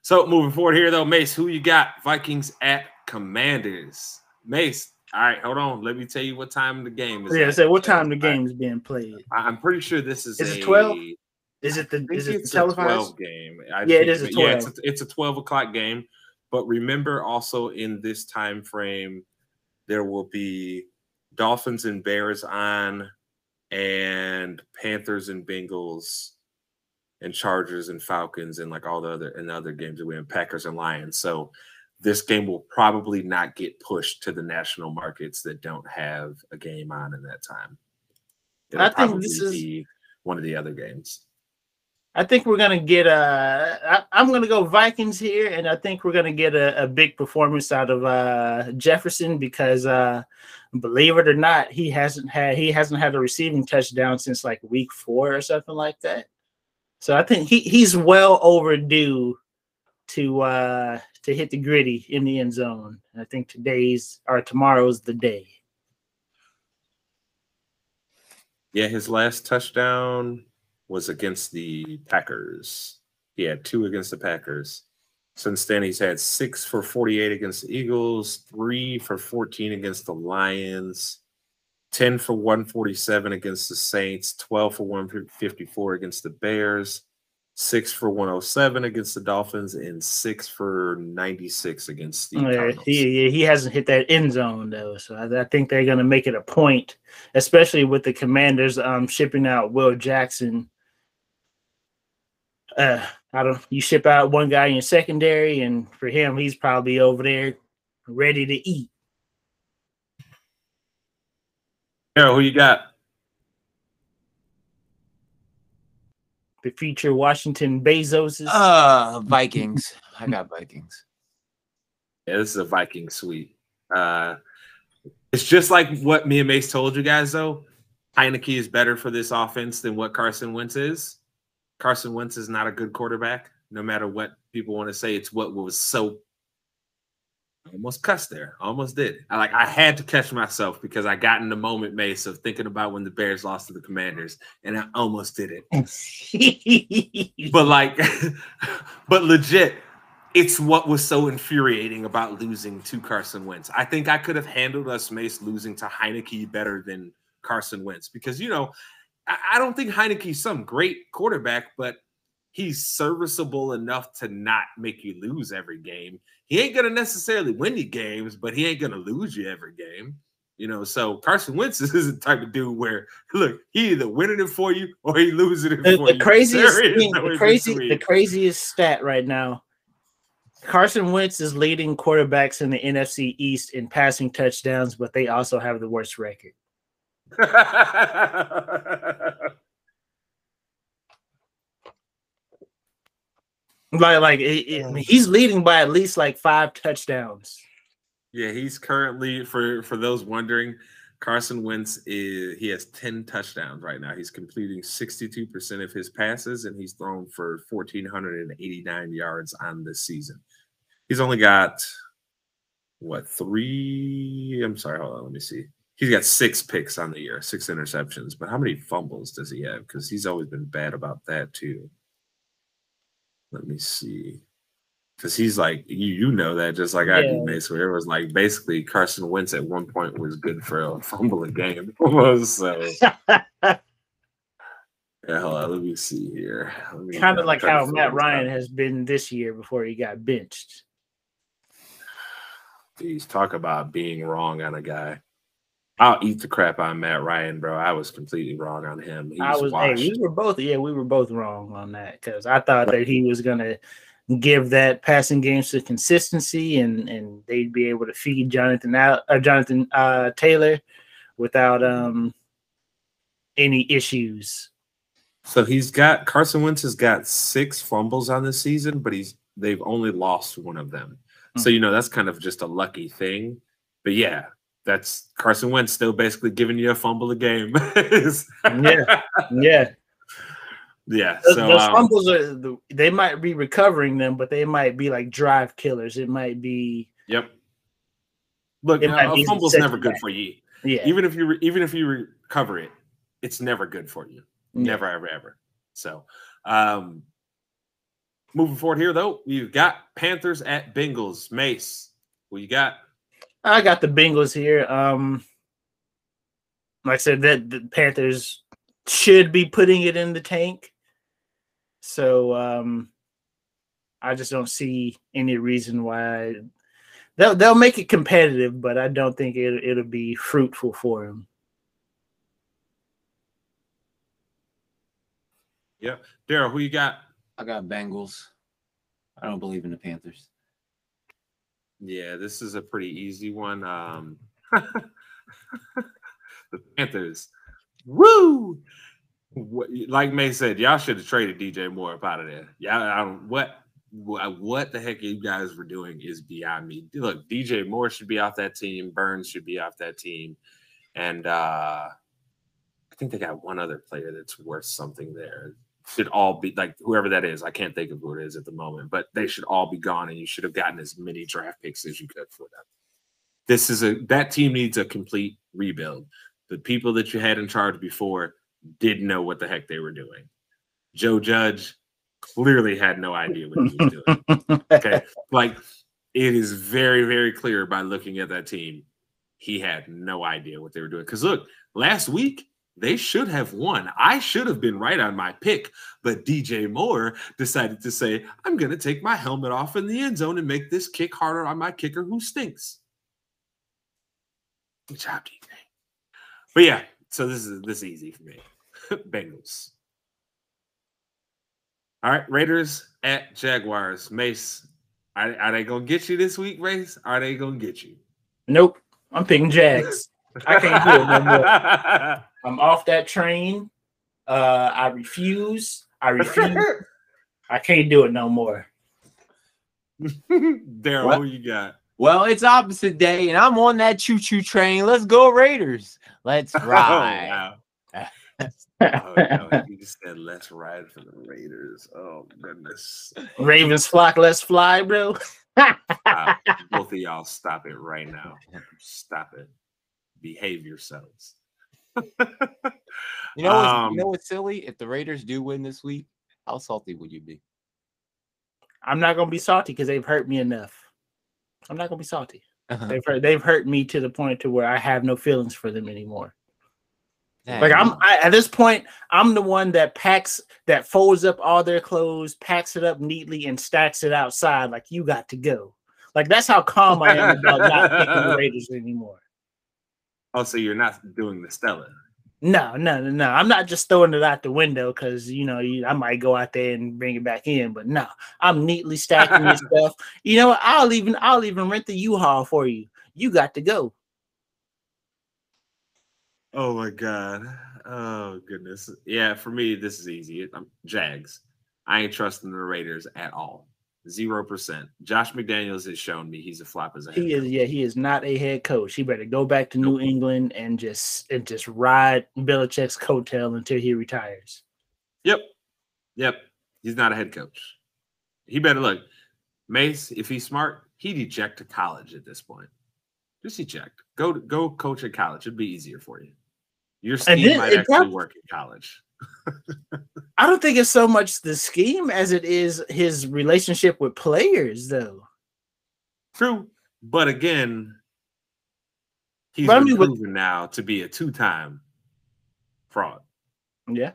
So moving forward here though, Mace, who you got? Vikings at Commanders. Mace, all right, hold on. Let me tell you what time the game is. yeah, at. so what time the game is being played? I- I'm pretty sure this is. Is it 12? Is it the is it the televised? game. I Yeah, it is a Yeah, it's 12. a, it's a 12 o'clock game. But remember also in this time frame, there will be Dolphins and Bears on, and Panthers and Bengals, and Chargers and Falcons, and like all the other and other games that we have Packers and Lions. So this game will probably not get pushed to the national markets that don't have a game on in that time. It'll I think this is- one of the other games. I think we're gonna get a. I, I'm gonna go Vikings here, and I think we're gonna get a, a big performance out of uh, Jefferson because, uh, believe it or not, he hasn't had he hasn't had a receiving touchdown since like week four or something like that. So I think he he's well overdue to uh to hit the griddy in the end zone. I think today's or tomorrow's the day. Yeah, his last touchdown was against the Packers. He had two against the Packers. Since then, he's had six for 48 against the Eagles, three for 14 against the Lions, 10 for 147 against the Saints, 12 for 154 against the Bears, six for 107 against the Dolphins, and six for 96 against the Yeah, Cardinals. he he hasn't hit that end zone though, so I, I think they're going to make it a point, especially with the Commanders um shipping out Will Jackson. Uh, I don't. You ship out one guy in your secondary, and for him, he's probably over there ready to eat. Yeah, who you got? The future Washington Bezos. Uh, [LAUGHS] Vikings. I got Vikings. Yeah, this is a Viking suite. Uh, it's just like what me and Mace told you guys, though. Heinicke is better for this offense than what Carson Wentz is. Carson Wentz is not a good quarterback, no matter what people want to say. It's what was so I almost cussed there. I almost did. I like I had to catch myself because I got in the moment, Mace, of thinking about when the Bears lost to the Commanders, and I almost did it. [LAUGHS] But like, [LAUGHS] but legit, it's what was so infuriating about losing to Carson Wentz. I think I could have handled us Mace losing to Heinicke better than Carson Wentz because you know I, I don't think Heinicke's some great quarterback, but he's serviceable enough to not make you lose every game. He ain't gonna necessarily win you games, but he ain't gonna lose you every game. You know, so Carson Wentz [LAUGHS] is the type of dude where look, he either winning it for you or he losing it The, for the you. craziest thing, the crazy, the craziest stat right now. Carson Wentz is leading quarterbacks in the NFC East in passing touchdowns, but they also have the worst record. [LAUGHS] Like, like it- it- I mean, he's leading by at least like five touchdowns. yeah, he's currently for for those wondering, Carson Wentz is he has 10 touchdowns right now. He's completing 62% of his passes and he's thrown for 1489 yards on this season. He's only got what three? I'm sorry, hold on, let me see. He's got six picks on the year, six interceptions. But how many fumbles does he have? Because he's always been bad about that too. Let me see. Because he's like you, you know that just like I do, Yeah. Mace. Where it was like basically Carson Wentz at one point was good for a [LAUGHS] fumble a game. [LAUGHS] so yeah, hold on, let me see here. Me- kind of like how Matt Ryan out. has been this year before he got benched. Jeez, talk about being wrong on a guy. I'll eat the crap on Matt Ryan, bro. I was completely wrong on him. He's I was, hey, we were both, yeah, we were both wrong on that because I thought that he was gonna give that passing game some consistency and and they'd be able to feed Jonathan out, uh, Jonathan uh, Taylor without um any issues. So he's got Carson Wentz has got six fumbles on this season, but he's they've only lost one of them. So Hmm. you know that's kind of just a lucky thing. But yeah, that's Carson Wentz still basically giving you a fumble a game. [LAUGHS] Yeah. Yeah, yeah. those, So those um, fumbles are they might be recovering them, but they might be like drive killers. It might be yep. Look, might a fumble's never good back. for you. yeah, Even if you re- even if you recover it, it's never good for you. Yeah. Never, ever, ever. So, um, moving forward here, though, we've got Panthers at Bengals. Mace, what you got? I got the Bengals here. Um, like I said, that the Panthers should be putting it in the tank. So um, I just don't see any reason why they'll they'll make it competitive, but I don't think it it'll be fruitful for them. Yep, Daryl, who you got? I got Bengals. I don't believe in the Panthers. Yeah, this is a pretty easy one. Um, [LAUGHS] [LAUGHS] the Panthers. Woo! What, like May said, y'all should have traded DJ Moore up out of there. Yeah, I don't what what what the heck you guys were doing is beyond me. Look, DJ Moore should be off that team. Burns should be off that team, and uh I think they got one other player that's worth something there. Should all be like whoever that is. I can't think of who it is at the moment, but they should all be gone, and you should have gotten as many draft picks as you could for them. This is a that team needs a complete rebuild. The people that you had in charge before didn't know what the heck they were doing. Joe Judge clearly had no idea what he was doing. [LAUGHS] Okay. like it is very, very clear by looking at that team. He had no idea what they were doing. Because look, last week they should have won. I should have been right on my pick, but DJ Moore decided to say, I'm going to take my helmet off in the end zone and make this kick harder on my kicker who stinks. Good job, DJ. But yeah, so this is this is easy for me. [LAUGHS] Bengals. All right, Raiders at Jaguars. Mace, are, are they gonna get you this week, Mace? Are they gonna get you? Nope, I'm picking Jags. I can't do it no more. [LAUGHS] I'm off that train. Uh, I refuse. I refuse. I can't do it no more. [LAUGHS] Daryl, What? who you got? Well, it's opposite day, and I'm on that choo-choo train. Let's go, Raiders. Let's [LAUGHS] ride. Oh, wow. Oh, no, [LAUGHS] you just said let's ride for the Raiders. Oh goodness. Ravens flock, let's fly, bro. Stop. Both of y'all stop it right now. Stop it. Behave yourselves. [LAUGHS] You know, what's, Um, you know what's silly? If the Raiders do win this week, how salty would you be? I'm not gonna be salty because they've hurt me enough. I'm not gonna be salty. Uh-huh. They've hurt they've hurt me to the point to where I have no feelings for them anymore. Like I'm I, at this point, I'm the one that packs that folds up all their clothes, packs it up neatly, and stacks it outside. Like you got to go. Like that's how calm I am about not picking the [LAUGHS] Raiders anymore. Oh, so you're not doing the Stella. No, no, no, no. I'm not just throwing it out the window because you know you, I might go out there and bring it back in, but no, I'm neatly stacking this [LAUGHS] stuff. You know, what? I'll even I'll even rent the U-Haul for you. You got to go. Oh my god. Oh goodness. Yeah, for me, this is easy. I'm Jags. I ain't trusting the Raiders at all. Zero percent. Josh McDaniels has shown me he's a flop as a head He is coach. yeah, he is not a head coach. He better go back to New England and just and just ride Belichick's coattail until he retires. Yep. Yep. He's not a head coach. He better look. Mace, if he's smart, he'd eject to college at this point. Just eject. Go go coach at college. It'd be easier for you. Your scheme might actually prob- work in college. I don't think it's so much the scheme as it is his relationship with players, though. True. But again, he's But I mean, with- proven now to be a two-time fraud. Yeah.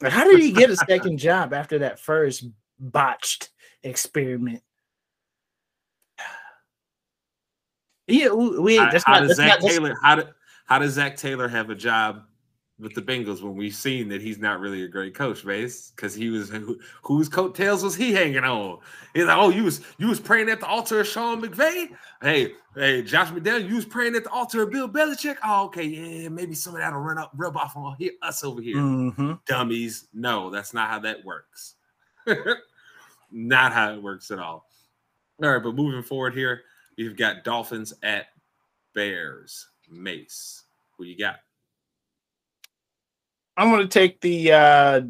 But how did he get a second [LAUGHS] job after that first botched experiment? Yeah, we How, that's how not, does Zach not Taylor how did how does Zac Taylor have a job with the Bengals when we've seen that he's not really a great coach, base? Because he was who, whose coattails was he hanging on? He's like, oh, you was you was praying at the altar of Sean McVay. Hey, hey, Josh McDaniel, you was praying at the altar of Bill Belichick. Oh, okay, yeah, maybe some of that'll run up, rub off on here, us over here, Mhm. dummies. No, that's not how that works. [LAUGHS] not how it works at all. All right, but moving forward here, you've got Dolphins at Bears. Mace, who you got? I'm going to take the uh,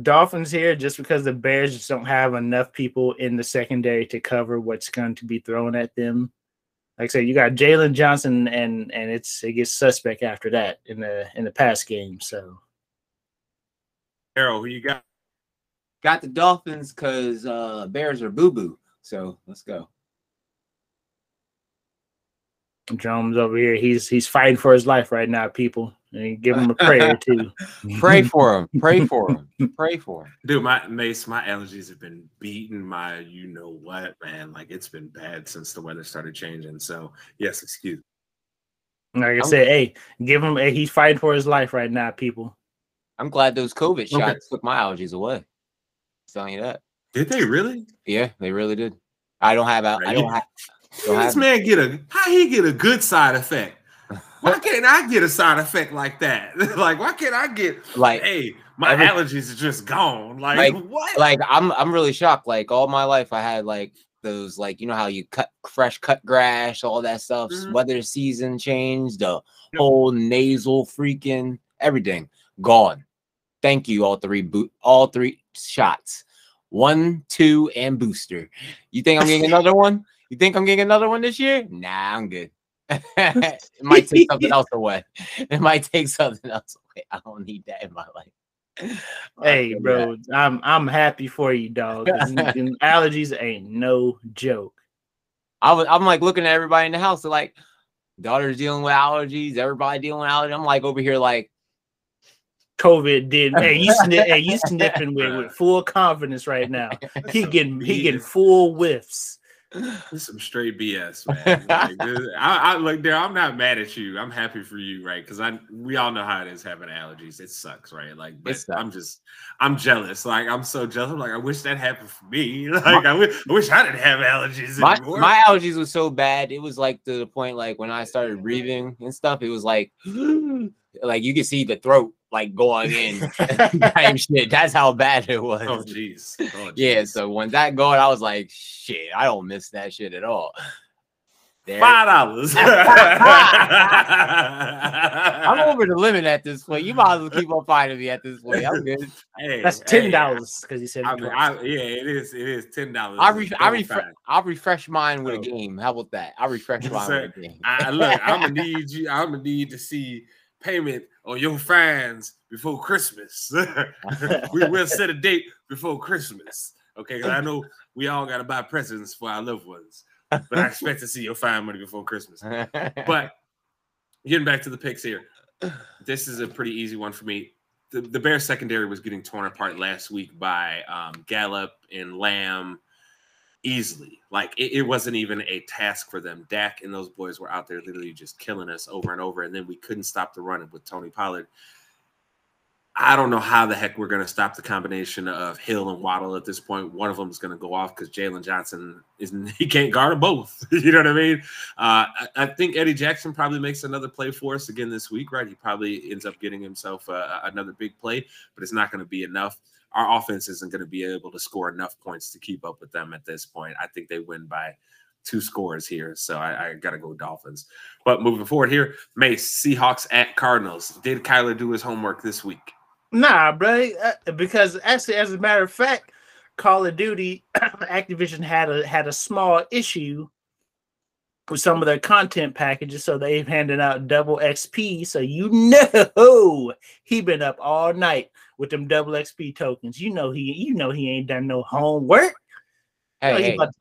Dolphins here just because the Bears just don't have enough people in the secondary to cover what's going to be thrown at them. Like I said, you got Jaylon Johnson, and and it's it gets suspect after that in the in the pass game. So Arrow, who you got? Got the Dolphins because uh, Bears are boo boo. So let's go. Jones over here, he's he's fighting for his life right now, people. And give him a prayer [LAUGHS] too. Pray [LAUGHS] for him. Pray for him. Pray for him. Dude, my Mace, my allergies have been beating my you know what, man. Like it's been bad since the weather started changing. So yes, excuse me. Like I I'm- said, hey, give him. A he's fighting for his life right now, people. I'm glad those COVID Okay. shots took my allergies away. telling you that. Did they really? Yeah, they really did. I don't have. al- I don't you- have. How Don't this have man get a how he get a good side effect? Why can't I get a side effect like that? [LAUGHS] like, why can't I get like hey, my every- allergies are just gone? Like, Like- what? like I'm I'm really shocked. Like all my life, I had like those like you know how you cut fresh cut grass, all that stuff. Mhm. Weather season changed, the whole nasal freaking everything gone. Thank you, all three boot, all three shots, one, two, and booster. You think I'm getting another one? You think I'm getting another one this year? Nah, I'm good. [LAUGHS] it might take something else [LAUGHS] away. It might take something else away. I don't need that in my life. [LAUGHS] Hey, bro, I'm I'm happy for you, dog. allergies ain't no joke. I was I'm like looking at everybody in the house. They're like, daughter's dealing with allergies, everybody dealing with allergies. I'm like over here like, COVID did. Hey, you snip, hey, you sniffing with, with full confidence right now. He getting he getting full whiffs. This is some straight BS, [LAUGHS] man. Like, this- I, I look there. I'm not mad at you. I'm happy for you, right? Because I we all know how it is having allergies. It sucks, right? Like, but. I'm just I'm jealous. Like, I'm so jealous. I'm like, I wish that happened for me. [LAUGHS] Like, I wish, I wish I didn't have allergies my, anymore. my allergies was so bad. It was like to the point like when I started breathing and stuff, it was like [GASPS] like you could see the throat like going in [LAUGHS] type shit. That's how bad it was. oh, jeez. Oh, yeah, so when that going, I was like, shit, I don't miss that shit at all. There- five dollars. [LAUGHS] I'm over the limit at this point. You might as well keep on finding me at this point. I'm good. Hey, That's ten dollars because he said. I mean, I, yeah, it is. It is ten dollars. I re- I refresh I'll refresh mine with a game. How about that? I'll refresh [LAUGHS] mine with a game. I look. I'm gonna need you. I'm gonna need to see payment on your fines before Christmas. [LAUGHS] we will set a date before Christmas. Okay, 'Cause I know we all got to buy presents for our loved ones, but I expect to see your fine money before Christmas. But getting back to the picks here, this is a pretty easy one for me. The, the Bears secondary was getting torn apart last week by um, Gallup and Lamb easily. Like it, it wasn't even a task for them. Dak and those boys were out there literally just killing us over and over. And then we couldn't stop the running with Tony Pollard. I don't know how the heck we're going to stop the combination of Hill and Waddle at this point. One of them is going to go off because Jaylon Johnson isn't, [LAUGHS] he can't guard them both. [LAUGHS] you know what I mean? Uh, I, I think Eddie Jackson probably makes another play for us again this week, right? He probably ends up getting himself uh, another big play, but it's not going to be enough. Our offense isn't going to be able to score enough points to keep up with them at this point. I think they win by two scores here. So I, I got to go Dolphins. But moving forward here, Mace, Seahawks at Cardinals. Did Kyler do his homework this week? Nah, bro. uh, Because actually, as a matter of fact, Call of Duty [CLEARS THROAT] Activision had a had a small issue with some of their content packages, so they've handed out double XP. So you know [LAUGHS] he been up all night with them double XP tokens. You know he you know he ain't done no homework. hey, he hey, to-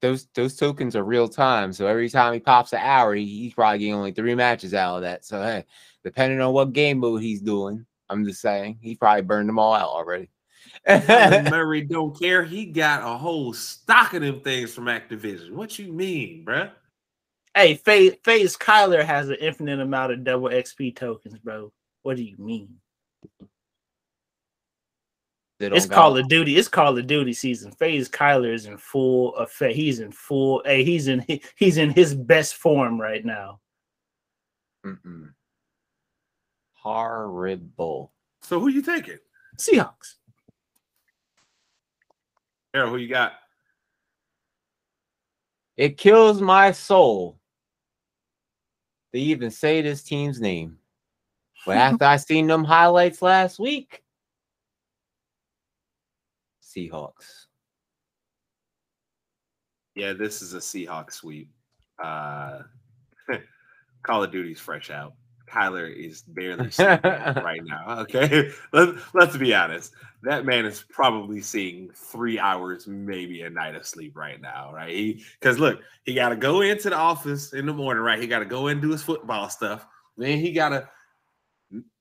those those tokens are real time. So every time he pops an hour, he, he's probably getting only three matches out of that. So hey, depending on what game mode he's doing, I'm just saying he probably burned them all out already. [LAUGHS] Murray don't care. He got a whole stock of them things from Activision. What you mean, bruh? Hey, FaZe FaZe Kyler has an infinite amount of double XP tokens, bro. What do you mean? It's don't It's Call of Duty. It's Call of Duty season. FaZe Kyler is in full effect. He's in full. Hey, he's in he- he's in his best form right now. Mm-mm. Horrible. So who you taking? Seahawks. Harold, who you got? It kills my soul to even say this team's name. But [LAUGHS] after I seen them highlights last week, Seahawks. Yeah, this is a Seahawks sweep. Uh, [LAUGHS] Call of Duty's fresh out. Kyler is barely [LAUGHS] sleeping right now. Okay, [LAUGHS] Let, let's be honest. That man is probably seeing three hours, maybe a night of sleep right now, right? He because look, he got to go into the office in the morning, right? He got to go and do his football stuff. Then he got to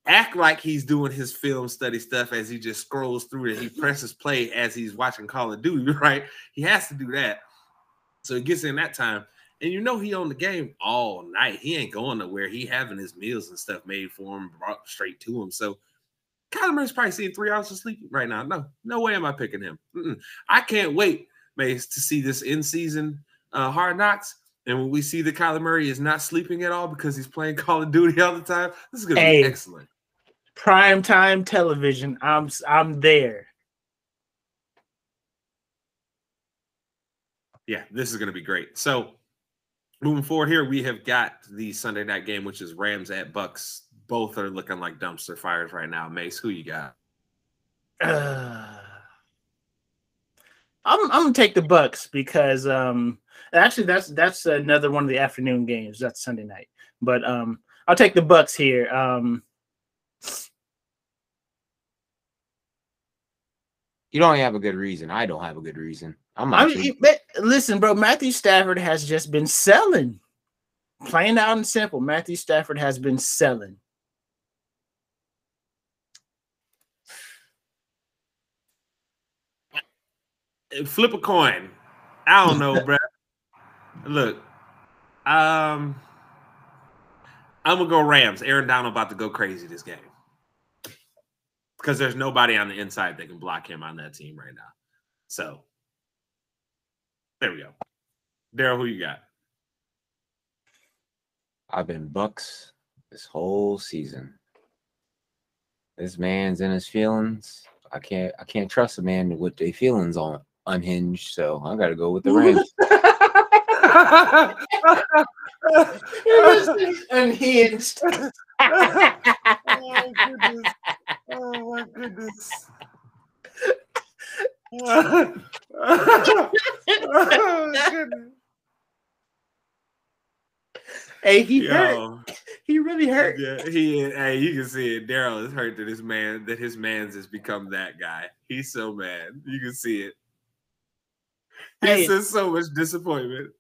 act like he's doing his film study stuff as he just scrolls through it. He presses play as he's watching Call of Duty, [LAUGHS] right? He has to do that. So he gets in that time. And you know he on the game all night. He ain't going nowhere. He having his meals and stuff made for him, brought straight to him. So Kyler Murray's probably seeing three hours of sleep right now. No, no way am I picking him. Mm-mm. I can't wait, Mace, to see this in season uh, Hard Knocks. And when we see that Kyler Murray is not sleeping at all because he's playing [LAUGHS] Call of Duty all the time, this is gonna Hey. be excellent. Prime time television. I'm I'm there. Yeah, this is going to be great. So, moving forward here, we have got the Sunday night game, which is Rams at Bucks. Both are looking like dumpster fires right now. Mace, who you got? Uh, [SIGHS] I'm I'm gonna take the Bucks because um actually that's that's another one of the afternoon games. That's Sunday night. But um I'll take the Bucks here. Um You don't have a good reason. I don't have a good reason. I'm I actually, mean, but listen, bro, Matthew Stafford has just been selling. Plain out and simple. Matthew Stafford has been selling. Flip a coin. I don't know, [LAUGHS] bro. Look, um, I'm gonna go Rams. Aaron Donald about to go crazy this game because there's nobody on the inside that can block him on that team right now. So there we go. Daryl, who you got? I've been Bucks this whole season. This man's in his feelings. I can't I can't trust a man with their feelings on unhinged. So I gotta go with the Rams. [LAUGHS] Unhinged. [LAUGHS] oh goodness! Oh my goodness! Oh [LAUGHS] hey, he hurt. He really hurt. yeah, he. Hey, you can see it. Daryl is hurt that his man, that his man's has become that guy. He's so mad. You can see it. he Hey. says so much disappointment.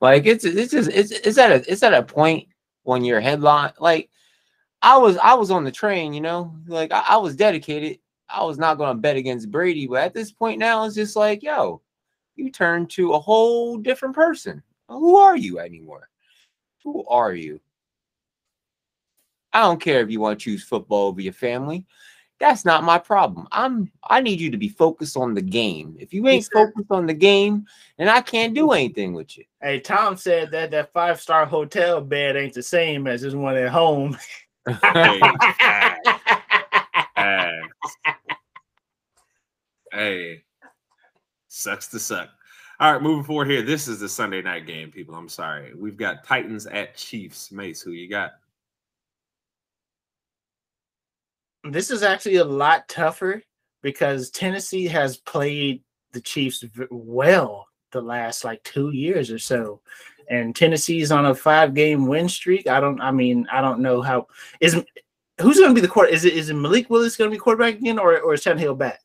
Like it's it's just it's it's at a it's at a point when you're headline like I was I was on the train, you know, like I, I was dedicated. I was not gonna bet against Brady, but at this point now it's just like, yo, you turn to a whole different person. Who are you anymore? Who are you? I don't care if you want to choose football over your family. That's not my problem. I'm I need you to be focused on the game. If you ain't focused on the game, then I can't do anything with you. Hey, Tom said that that five star hotel bed ain't the same as this one at home. [LAUGHS] [LAUGHS] Hey, sucks to suck. All right, moving forward here. This is the Sunday night game, people. I'm sorry. We've got Titans at Chiefs. Mace, who you got? this is actually a lot tougher because Tennessee has played the Chiefs well the last like two years or so. And Tennessee's on a five game win streak. I don't, I mean, I don't know how is who's going to be the quarter. Is it is it Malik Willis going to be quarterback again, or or is Tannehill back?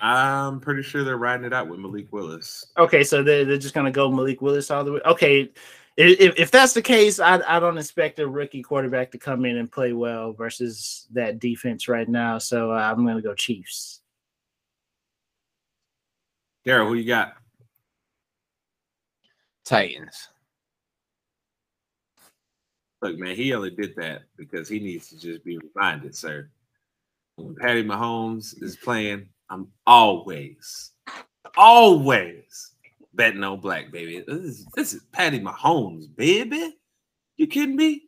I'm pretty sure they're riding it out with Malik Willis. Okay, so they're, they're just going to go Malik Willis all the way. Okay, if, if that's the case, I, I don't expect a rookie quarterback to come in and play well versus that defense right now. So uh, I'm going to go Chiefs. Daryl, who you got? Titans. Look, man, he only did that because he needs to just be reminded, sir. When Patty Mahomes is playing, I'm always, always betting on black, baby. This is, this is Patty Mahomes, baby. You kidding me?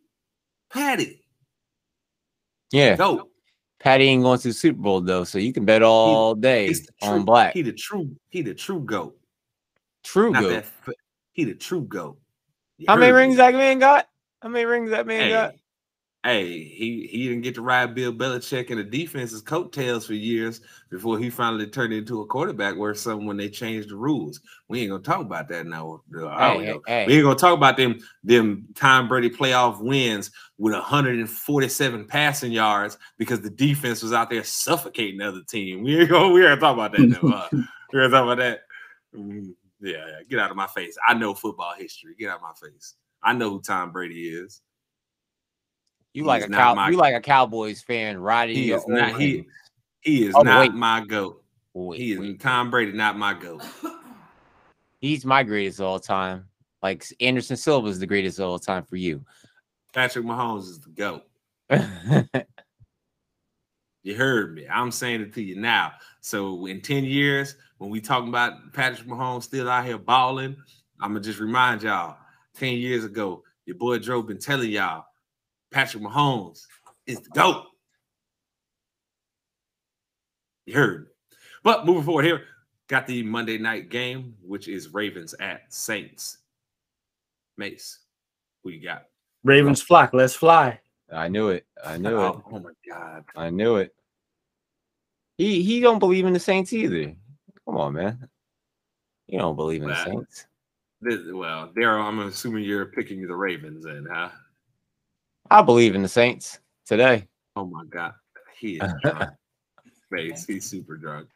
Patty, Yeah. go. Patty ain't going to the Super Bowl though, so you can bet all day He's the on true, black. He the true, he the true goat. True Not goat. that, he the true goat. You How many me. rings that man got? How many rings that man Hey, got? hey, he he didn't get to ride Bill Belichick and the defense's coattails for years before he finally turned into a quarterback worth something when they changed the rules. We ain't gonna talk about that now. I don't Hey, hey, We ain't gonna talk about them them Tom Brady playoff wins with 147 passing yards because the defense was out there suffocating the other team. We ain't gonna we ain't gonna talk about that. Now. Uh, [LAUGHS] we're gonna talk about that. Mm, yeah, yeah, get out of my face. I know football history. Get out of my face. I know who Tom Brady is. You He like a cow, my- you like a Cowboys fan riding He is not- he- He is Oh, not wait. my goat. Wait, He is wait. Tom Brady, not my goat. He's my greatest of all time. Like Anderson Silva is the greatest of all time for you. Patrick Mahomes is the goat. [LAUGHS] You heard me. I'm saying it to you now. So in 10 years, when we talking about Patrick Mahomes still out here balling, I'm gonna just remind y'all 10 years ago, your boy Joe been telling y'all Patrick Mahomes is the GOAT. You heard me. But moving forward here, got the Monday night game, which is Ravens at Saints. Mace, who you got? Ravens flock, let's fly. I knew it. I knew it. Oh, [LAUGHS] oh my God. I knew it. He he don't believe in the Saints either. Come on, man. You don't believe in the Saints. This, well, Daryl, I'm assuming you're picking the Ravens, and huh? I believe in the Saints today. Oh my God, he is [LAUGHS] drunk. Mace, he's super drunk.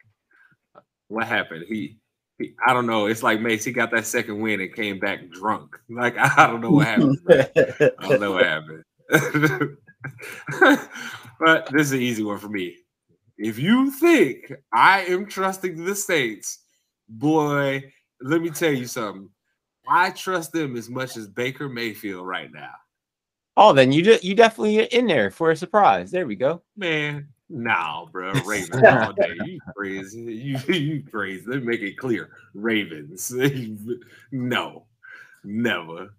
What happened? He, he, I don't know. It's like Mace. He got that second win and came back drunk. [LAUGHS] Like I don't know what happened. I don't know what happened. [LAUGHS] but this is an easy one for me. If you think I am trusting the Saints, boy, let me tell you something. I trust them as much as Baker Mayfield right now. Oh, then you de- you definitely in there for a surprise. There we go. Man, no, bro. [LAUGHS] Ravens all day. You crazy. You, [LAUGHS] you crazy. Let me make it clear. Ravens. [LAUGHS] no, never.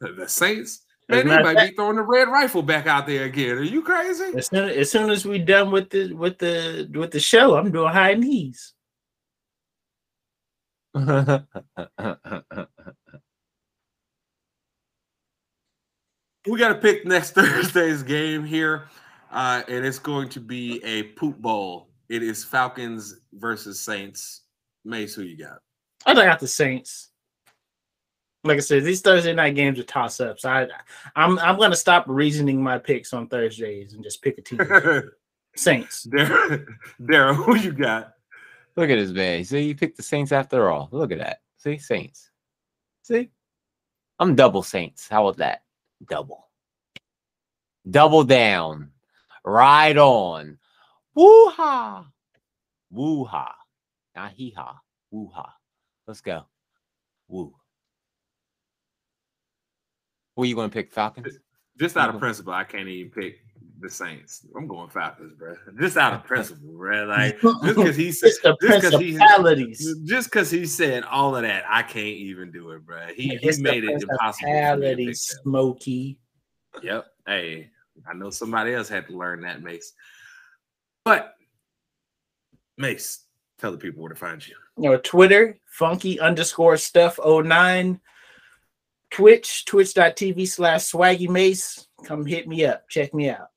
The the Saints, As man, they might be throwing the red rifle back out there again. Are you crazy? As soon, as soon as we done with the with the with the show, I'm doing high knees. [LAUGHS] We got to pick next [LAUGHS] Thursday's game here, uh, and it's going to be a poop bowl. It is Falcons versus Saints. Mace, who you got? I got the Saints. Like I said, these Thursday night games are toss ups. I, I'm I'm gonna stop reasoning my picks on Thursdays and just pick a team. [LAUGHS] Saints. Daryl, who you got? Look at this man. See, you picked the Saints after all. Look at that. See, Saints. See, I'm double Saints. How about that? Double. Double down. Ride on. Woo ha. Woo ha. Not hee ha. Woo ha. Let's go. Woo. Who are you going to pick? Falcons? Just out of principle, I can't even pick the Saints. I'm going Falcons, bro. Just out of principle, bro. Like [LAUGHS] just because he said, just because he, just because he said all of that, I can't even do it, bro. He, he It's made it impossible. For me to pick principalities, them. Smokey. Yep. Hey, I know somebody else had to learn that, Mace. But Mace, tell the people where to find you. You know, Twitter, funky underscore stuff 09. Twitch, twitch.tv slash swaggy mace. Come hit me up. Check me out.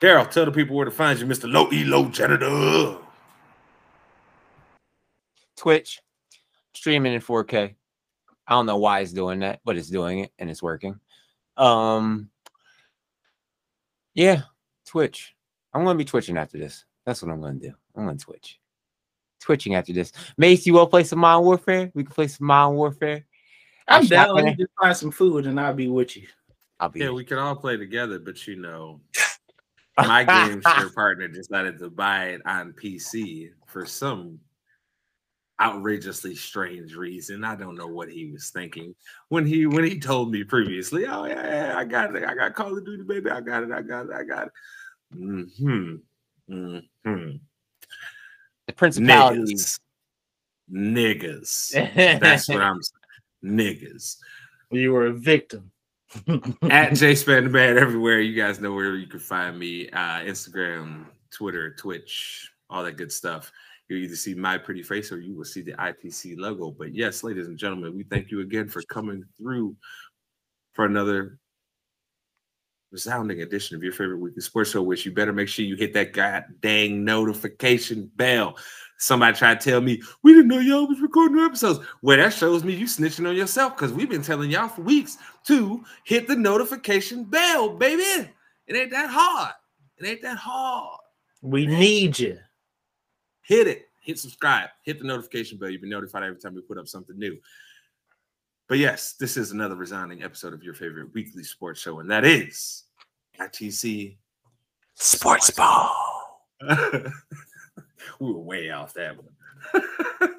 Daryl, tell the people where to find you, Mr. Low E Low Janitor. Twitch, streaming in 4K. I don't know why it's doing that, but it's doing it and it's working. Um, yeah, Twitch. I'm gonna be twitching after this. That's what I'm gonna do. I'm gonna twitch. Twitching after this. Mace, you wanna play some Modern Warfare? We can play some Modern Warfare. I'm I'm down. Let me just find some food and I'll be with you. I'll be Yeah, we can all play together, but you know, my game [LAUGHS] share partner decided to buy it on PC for some outrageously strange reason. I don't know what he was thinking when he when he told me previously. Oh yeah, yeah, I got it. I got Call of Duty, baby. I got it. I got it. I got it. Hmm. Hmm. the principalities. Niggas. Niggas. [LAUGHS] That's what I'm. Saying. Niggas. You were a victim. At J Span the Man everywhere. You guys know where you can find me. Uh, Instagram, Twitter, Twitch, all that good stuff. You'll either see my pretty face or you will see the ITC logo. But yes, ladies and gentlemen, we thank you again for coming through for another resounding edition of your favorite weekly sports show. Which you better make sure you hit that god dang notification bell. Somebody tried to tell me we didn't know y'all was recording new episodes. Well, that shows me you snitching on yourself because we've been telling y'all for weeks to hit the notification bell, baby. It ain't that hard. It ain't that hard. We need you. Hit it. Hit subscribe. Hit the notification bell. You'll be notified every time we put up something new. But yes, this is another resounding episode of your favorite weekly sports show, and that is ITC Sports ball. [LAUGHS] we were way off that one. [LAUGHS]